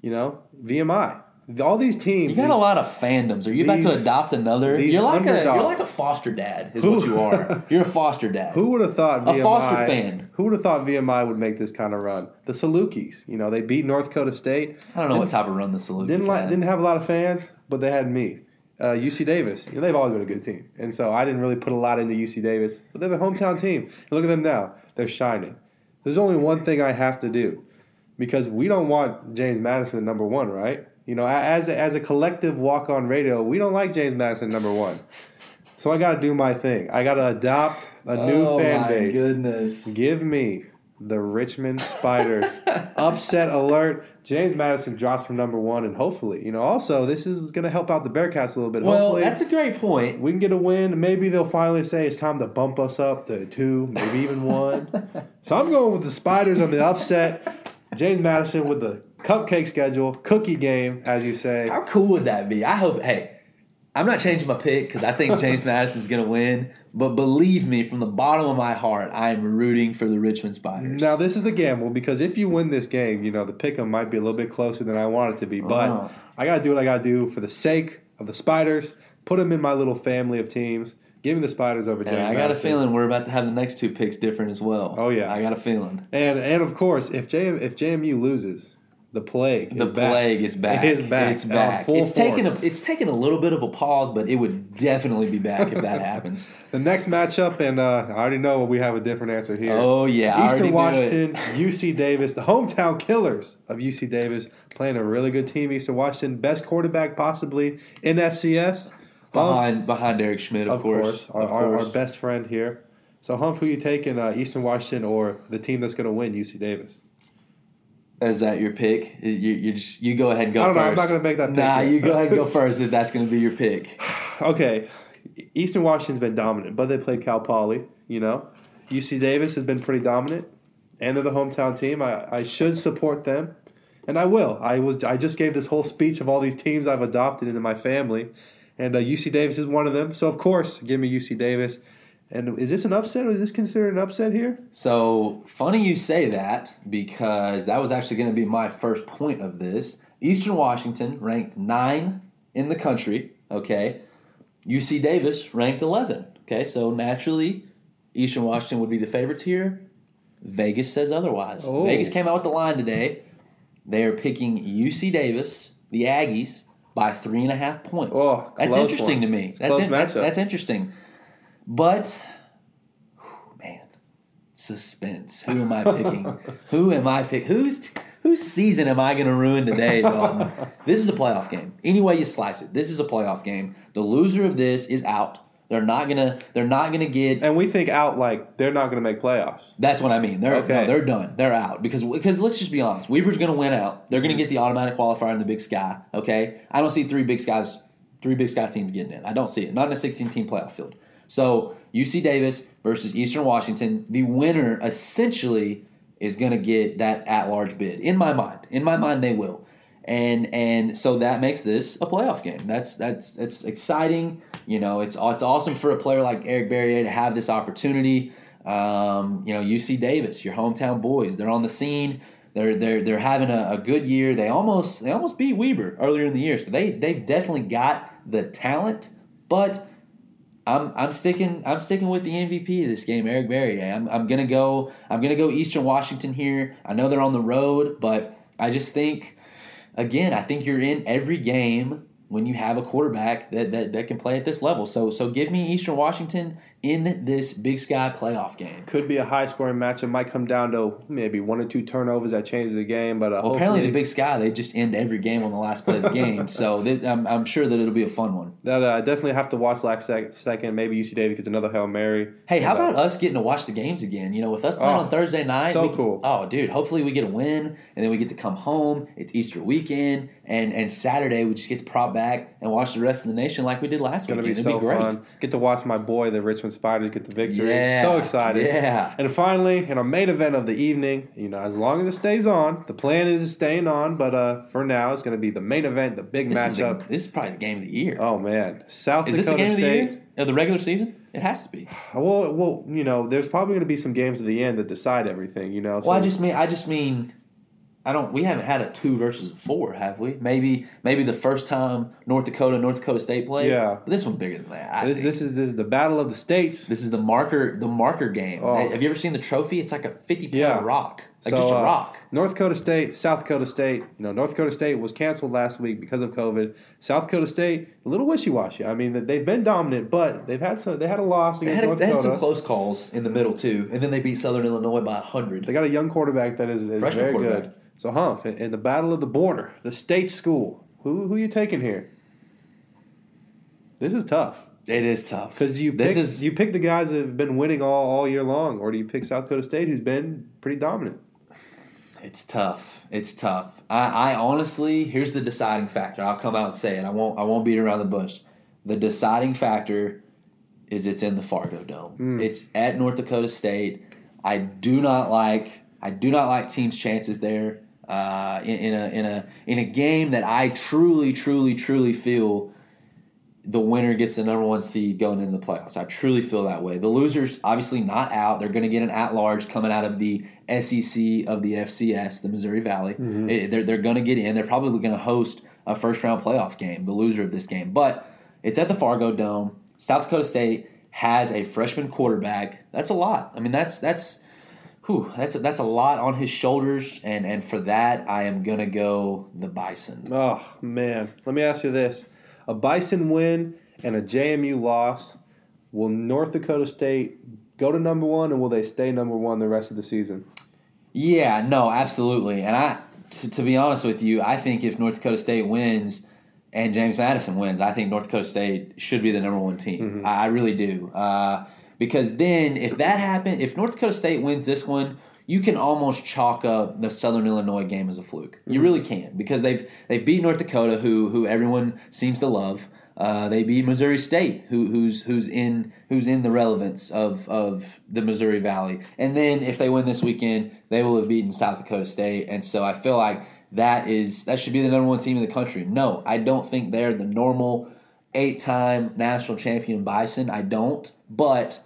you know, VMI. All these teams. You got a lot of fandoms. Are you about to adopt another? You're like a underdogs. you're like a foster dad, is Who- what you are. You're a foster dad. Who would have thought A Foster fan. Who would have thought VMI would make this kind of run? The Salukis, you know, they beat North Dakota State. I don't know what type of run the Salukis Didn't like, didn't have a lot of fans, but they had me. Uh, UC Davis, you know, they've always been a good team, and so I didn't really put a lot into UC Davis, but they're the hometown team. And look at them now; they're shining. There's only one thing I have to do, because we don't want James Madison at number one, right? You know, as a, as a collective walk on radio, we don't like James Madison number one. So I got to do my thing. I got to adopt a new oh fan my base. goodness. Give me the Richmond Spiders. Upset alert. James Madison drops from number one, and hopefully, you know, also this is going to help out the Bearcats a little bit. Well, hopefully, that's a great point. we can get a win. Maybe they'll finally say it's time to bump us up to two, maybe even one. so I'm going with the Spiders on the upset. James Madison with the cupcake schedule, cookie game, as you say. How cool would that be? I hope. Hey, I'm not changing my pick because I think James Madison's going to win. But believe me, from the bottom of my heart, I am rooting for the Richmond Spiders. Now this is a gamble because if you win this game, you know the pick'em might be a little bit closer than I want it to be. But Oh. I got to do what I got to do for the sake of the Spiders. Put them in my little family of teams. Give me the Spiders over James. and I got a feeling we're about to have the next two picks different as well. Oh, yeah. I got a feeling. And and of course, if JM if JMU loses, the plague The is back. plague is back. It is back. It's back. It's taken a it's taken a little bit of a pause, but it would definitely be back if that happens. The next matchup, and uh, I already know we have a different answer here. Oh yeah, Eastern Washington. UC Davis, the hometown killers of UC Davis, playing a really good team. Eastern Washington, best quarterback possibly in FCS. behind behind Eric Schmid, of, of course, our, of our, course. our best friend here. So, Humph, who you taking, uh, Eastern Washington or the team that's going to win, UC Davis? Is that your pick? You, you just you go ahead and go I don't first. know, I'm not gonna make that pick Nah, yet. you go ahead and go first if that's going to be your pick. Okay, Eastern Washington's been dominant, but they played Cal Poly. You know, UC Davis has been pretty dominant, and they're the hometown team. I, I should support them, and I will. I was I just gave this whole speech of all these teams I've adopted into my family, and uh, UC Davis is one of them. So of course, give me UC Davis. And is this an upset, or is this considered an upset here? So funny you say that because that was actually going to be my first point of this. Eastern Washington ranked nine in the country. Okay, UC Davis ranked eleven. Okay, so naturally, Eastern Washington would be the favorites here. Vegas says otherwise. Oh. Vegas came out with the line today. They are picking UC Davis, the Aggies, by three and a half points. Oh, that's interesting one. to me. That's, in- that's that's interesting. But whew, man, suspense. Who am I picking? Who am I picking? Who's whose season am I going to ruin today, Dalton? this is a playoff game. Any way you slice it, this is a playoff game. The loser of this is out. They're not gonna. They're not gonna get. And we think out like they're not going to make playoffs. That's what I mean. They're Okay. no, they're done. They're out because because let's just be honest. Weber's going to win out. They're going to mm-hmm. get the automatic qualifier in the Big Sky. Okay, I don't see three Big Skies, three Big Sky teams getting in. I don't see it. Not in a 16 team playoff field. So UC Davis versus Eastern Washington. The winner essentially is going to get that at large bid. In my mind, in my mind, they will, and and so that makes this a playoff game. That's that's it's exciting. You know, it's it's awesome for a player like Eric Barriere to have this opportunity. Um, you know, UC Davis, your hometown boys, they're on the scene. They're they're they're having a, a, good year. They almost they almost beat Weber earlier in the year, so they they've definitely got the talent. But I'm I'm sticking I'm sticking with the MVP of this game, Eric Barriere. I'm I'm gonna go I'm gonna go Eastern Washington here. I know they're on the road, but I just think again I think you're in every game when you have a quarterback that, that, that can play at this level. So so give me Eastern Washington in this Big Sky playoff game. Could be a high scoring matchup. It might come down to maybe one or two turnovers that changes the game. But uh, well, apparently the Big Sky they just end every game on the last play of the game. so they, I'm, I'm sure that it'll be a fun one. That uh, definitely have to watch last second. Maybe UC Davis gets another hail mary. Hey, how about us getting to watch the games again? You know, with us playing oh, on Thursday night. So we, cool. Oh, dude. Hopefully we get a win and then we get to come home. It's Easter weekend and and Saturday we just get to prop back and watch the rest of the nation like we did last week. It'd so be great. Fun. Get to watch my boy, the Richmond Spiders, get the victory. Yeah, so excited. Yeah. And finally, in our main event of the evening, you know, as long as it stays on, the plan is staying on, but uh, for now, it's going to be the main event, the big this matchup. Is a, this is probably the game of the year. Oh man, South is Dakota this the game State, of the year of the regular season? It has to be. Well, well, you know, there's probably going to be some games at the end that decide everything. You know. So well, I just mean, I just mean I don't. We haven't had a two versus a four, have we? Maybe maybe the first time North Dakota North Dakota State played. Yeah, but this one's bigger than that. This, this, is this is the battle of the states. This is the marker the marker game. Oh. Have you ever seen the trophy? It's like a fifty pound yeah. rock, like so, just a uh. North Dakota State, South Dakota State. You know, North Dakota State was canceled last week because of COVID. South Dakota State a little wishy washy. I mean, they've been dominant, but they've had some. They had a loss against they had, North they Dakota. had some close calls in the middle too, and then they beat Southern Illinois by hundred. They got a young quarterback that is, is very good. So, Humph, in the battle of the border, the state school, who who are you taking here? This is tough. It is tough because you this pick, is you pick the guys that have been winning all, all year long, or do you pick South Dakota State, who's been pretty dominant? It's tough. It's tough. I, I honestly, here's the deciding factor. I'll come out and say it. I won't. I won't beat around the bush. The deciding factor is it's in the Fargo Dome. Mm. It's at North Dakota State. I do not like. I do not like teams' chances there uh, in, in, a in a in a game that I truly, truly, truly feel the winner gets the number one seed going into the playoffs. I truly feel that way. The losers obviously not out. They're going to get an at large coming out of the SEC of the FCS, the Missouri Valley. Mm-hmm. It, they're they're going to get in. They're probably going to host a first round playoff game. The loser of this game, but it's at the Fargo Dome. South Dakota State has a freshman quarterback. That's a lot. I mean, that's that's whew, that's a, that's a lot on his shoulders, and and for that, I am gonna go the Bison. Oh man, let me ask you this: a Bison win and a JMU loss. Will North Dakota State go to number one, and will they stay number one the rest of the season? Yeah, no, absolutely. And I, to, to be honest with you, I think if North Dakota State wins and James Madison wins, I think North Dakota State should be the number one team. Mm-hmm. I, I, really do. Uh, because then, if that happened, if North Dakota State wins this one, you can almost chalk up the Southern Illinois game as a fluke. You really can because they've they've beat North Dakota, who who everyone seems to love. Uh, they beat Missouri State, who, who's who's in who's in the relevance of of the Missouri Valley. And then if they win this weekend, they will have beaten South Dakota State. And so I feel like that is that should be the number one team in the country. No, I don't think they're the normal eight time national champion Bison. I don't, but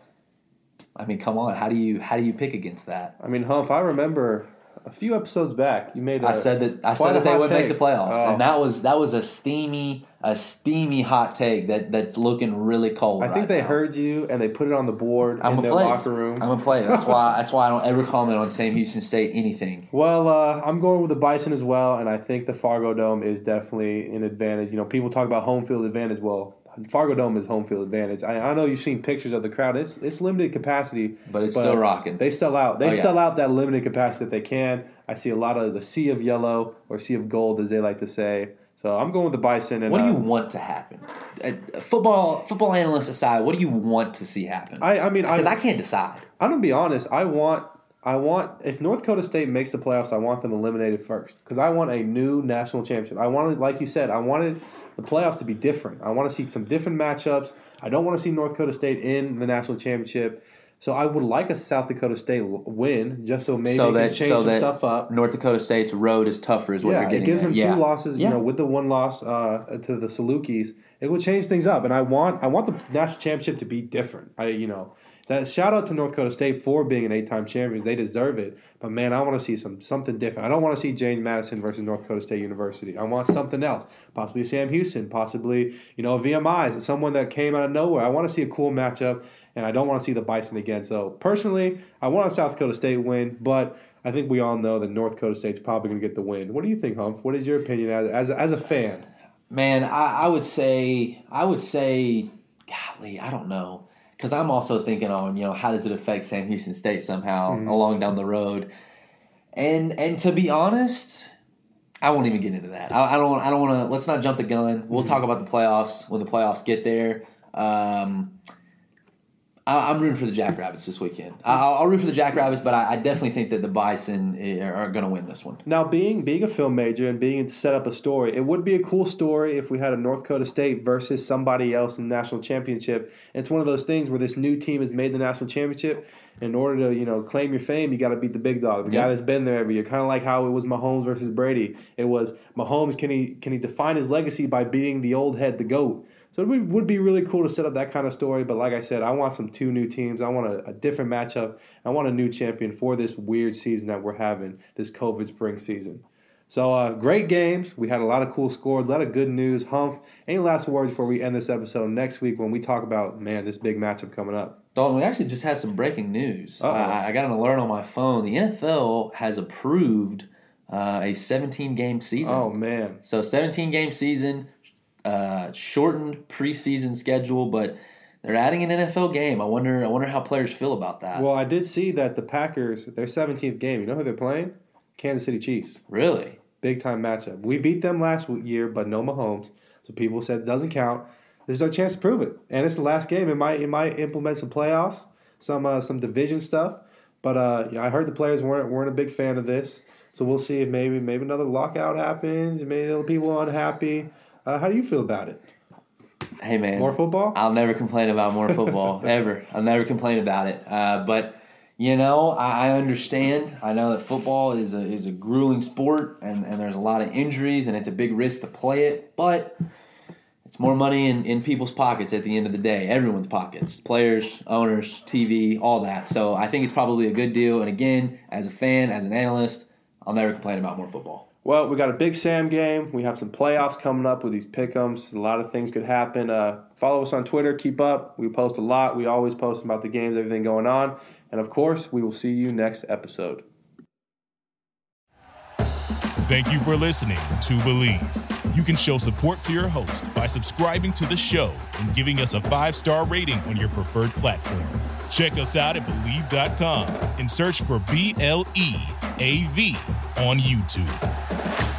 I mean, come on, how do you how do you pick against that? I mean, Humph, I remember a few episodes back, you made. A, I said that I said that they would take. make the playoffs, oh. and that was that was a steamy a steamy hot take that that's looking really cold. I think they now. heard you and they put it on the board I'm in their play. locker room. I'm gonna play. That's why that's why I don't ever comment on Sam Houston State anything. Well, uh, I'm going with the Bison as well, and I think the Fargo Dome is definitely an advantage. You know, people talk about home field advantage. Well, Fargo Dome is home field advantage. I, I, know you've seen pictures of the crowd. It's it's limited capacity, but it's but still rocking. They sell out. They oh, yeah. sell out that limited capacity that they can. I see a lot of the sea of yellow or sea of gold, as they like to say. So I'm going with the Bison. And what do you uh, want to happen? Uh, football football analysts aside, what do you want to see happen? I, I mean, because I, I can't decide. I'm gonna be honest. I want I want if North Dakota State makes the playoffs, I want them eliminated first because I want a new national championship. I wanted, like you said, I wanted the playoffs to be different. I want to see some different matchups. I don't want to see North Dakota State in the national championship. So I would like a South Dakota State win, just so maybe so they that can change so some stuff up. North Dakota State's road is tougher, is what yeah, you're getting. it gives at. them yeah. two losses. Yeah. You know, with the one loss uh, to the Salukis, it will change things up. And I want I want the national championship to be different. I you know that shout out to North Dakota State for being an eight time champion. They deserve it. But man, I want to see some something different. I don't want to see James Madison versus North Dakota State University. I want something else. Possibly Sam Houston. Possibly you know VMI, someone that came out of nowhere. I want to see a cool matchup. And I don't want to see the Bison again. So personally, I want a South Dakota State win, but I think we all know that North Dakota State's probably going to get the win. What do you think, Humph? What is your opinion as as, as a fan? Man, I, I would say I would say, golly, I don't know, because I'm also thinking on you know how does it affect Sam Houston State somehow Mm-hmm. along down the road, and and to be honest, I won't even get into that. I, I don't I don't want to. Let's not jump the gun. We'll Mm-hmm. talk about the playoffs when the playoffs get there. Um, I, I'm rooting for the Jackrabbits this weekend. I, I'll, I'll root for the Jackrabbits, but I, I definitely think that the Bison eh, are, going to win this one. Now, being being a film major and being to set up a story, it would be a cool story if we had a North Dakota State versus somebody else in the national championship. It's one of those things where this new team has made the national championship. In order to you know claim your fame, you got to beat the big dog, the Yeah. guy that's been there every year. Kind of like how it was Mahomes versus Brady. It was Mahomes. Can he can he define his legacy by beating the old head, the goat? So it would, be really cool to set up that kind of story. But like I said, I want some two new teams. I want a, a different matchup. I want a new champion for this weird season that we're having, this COVID spring season. So uh, great games. We had a lot of cool scores, a lot of good news. Humph, any last words before we end this episode next week when we talk about man this big matchup coming up? Dalton, we actually just had some breaking news. I got an alert on my phone. The NFL has approved uh, a 17 game season. Oh man, So 17 game season, uh, shortened preseason schedule, but they're adding an NFL game. I wonder. I wonder how players feel about that. well I did see that the Packers their 17th game. You know who they're playing? Kansas City Chiefs. really? Big time matchup. We beat them last year, but no Mahomes. So people said it doesn't count. There's no chance to prove it, and it's the last game. It might it might implement some playoffs, some uh, some division stuff. But uh, yeah, I heard the players weren't weren't a big fan of this. So we'll see if maybe maybe another lockout happens. Maybe people unhappy. Uh, how do you feel about it? Hey man, More football? I'll never complain about more football ever. I'll never complain about it. Uh, but you know, I, I understand. I know that football is a is a grueling sport, and, and there's a lot of injuries, and it's a big risk to play it. But it's more money in, in people's pockets at the end of the day. Everyone's pockets, players, owners, TV, all that. So I think it's probably a good deal. And again, as a fan, as an analyst, I'll never complain about more football. Well, we got a big Sam game. We have some playoffs coming up with these pick'ems. A lot of things could happen. Uh, follow us on Twitter. Keep up. We post a lot. We always post about the games, everything going on. And of course, we will see you next episode. Thank you for listening to Bleav. You can show support to your host by subscribing to the show and giving us a five star rating on your preferred platform. Check us out at Bleav.com and search for B L E A V on YouTube.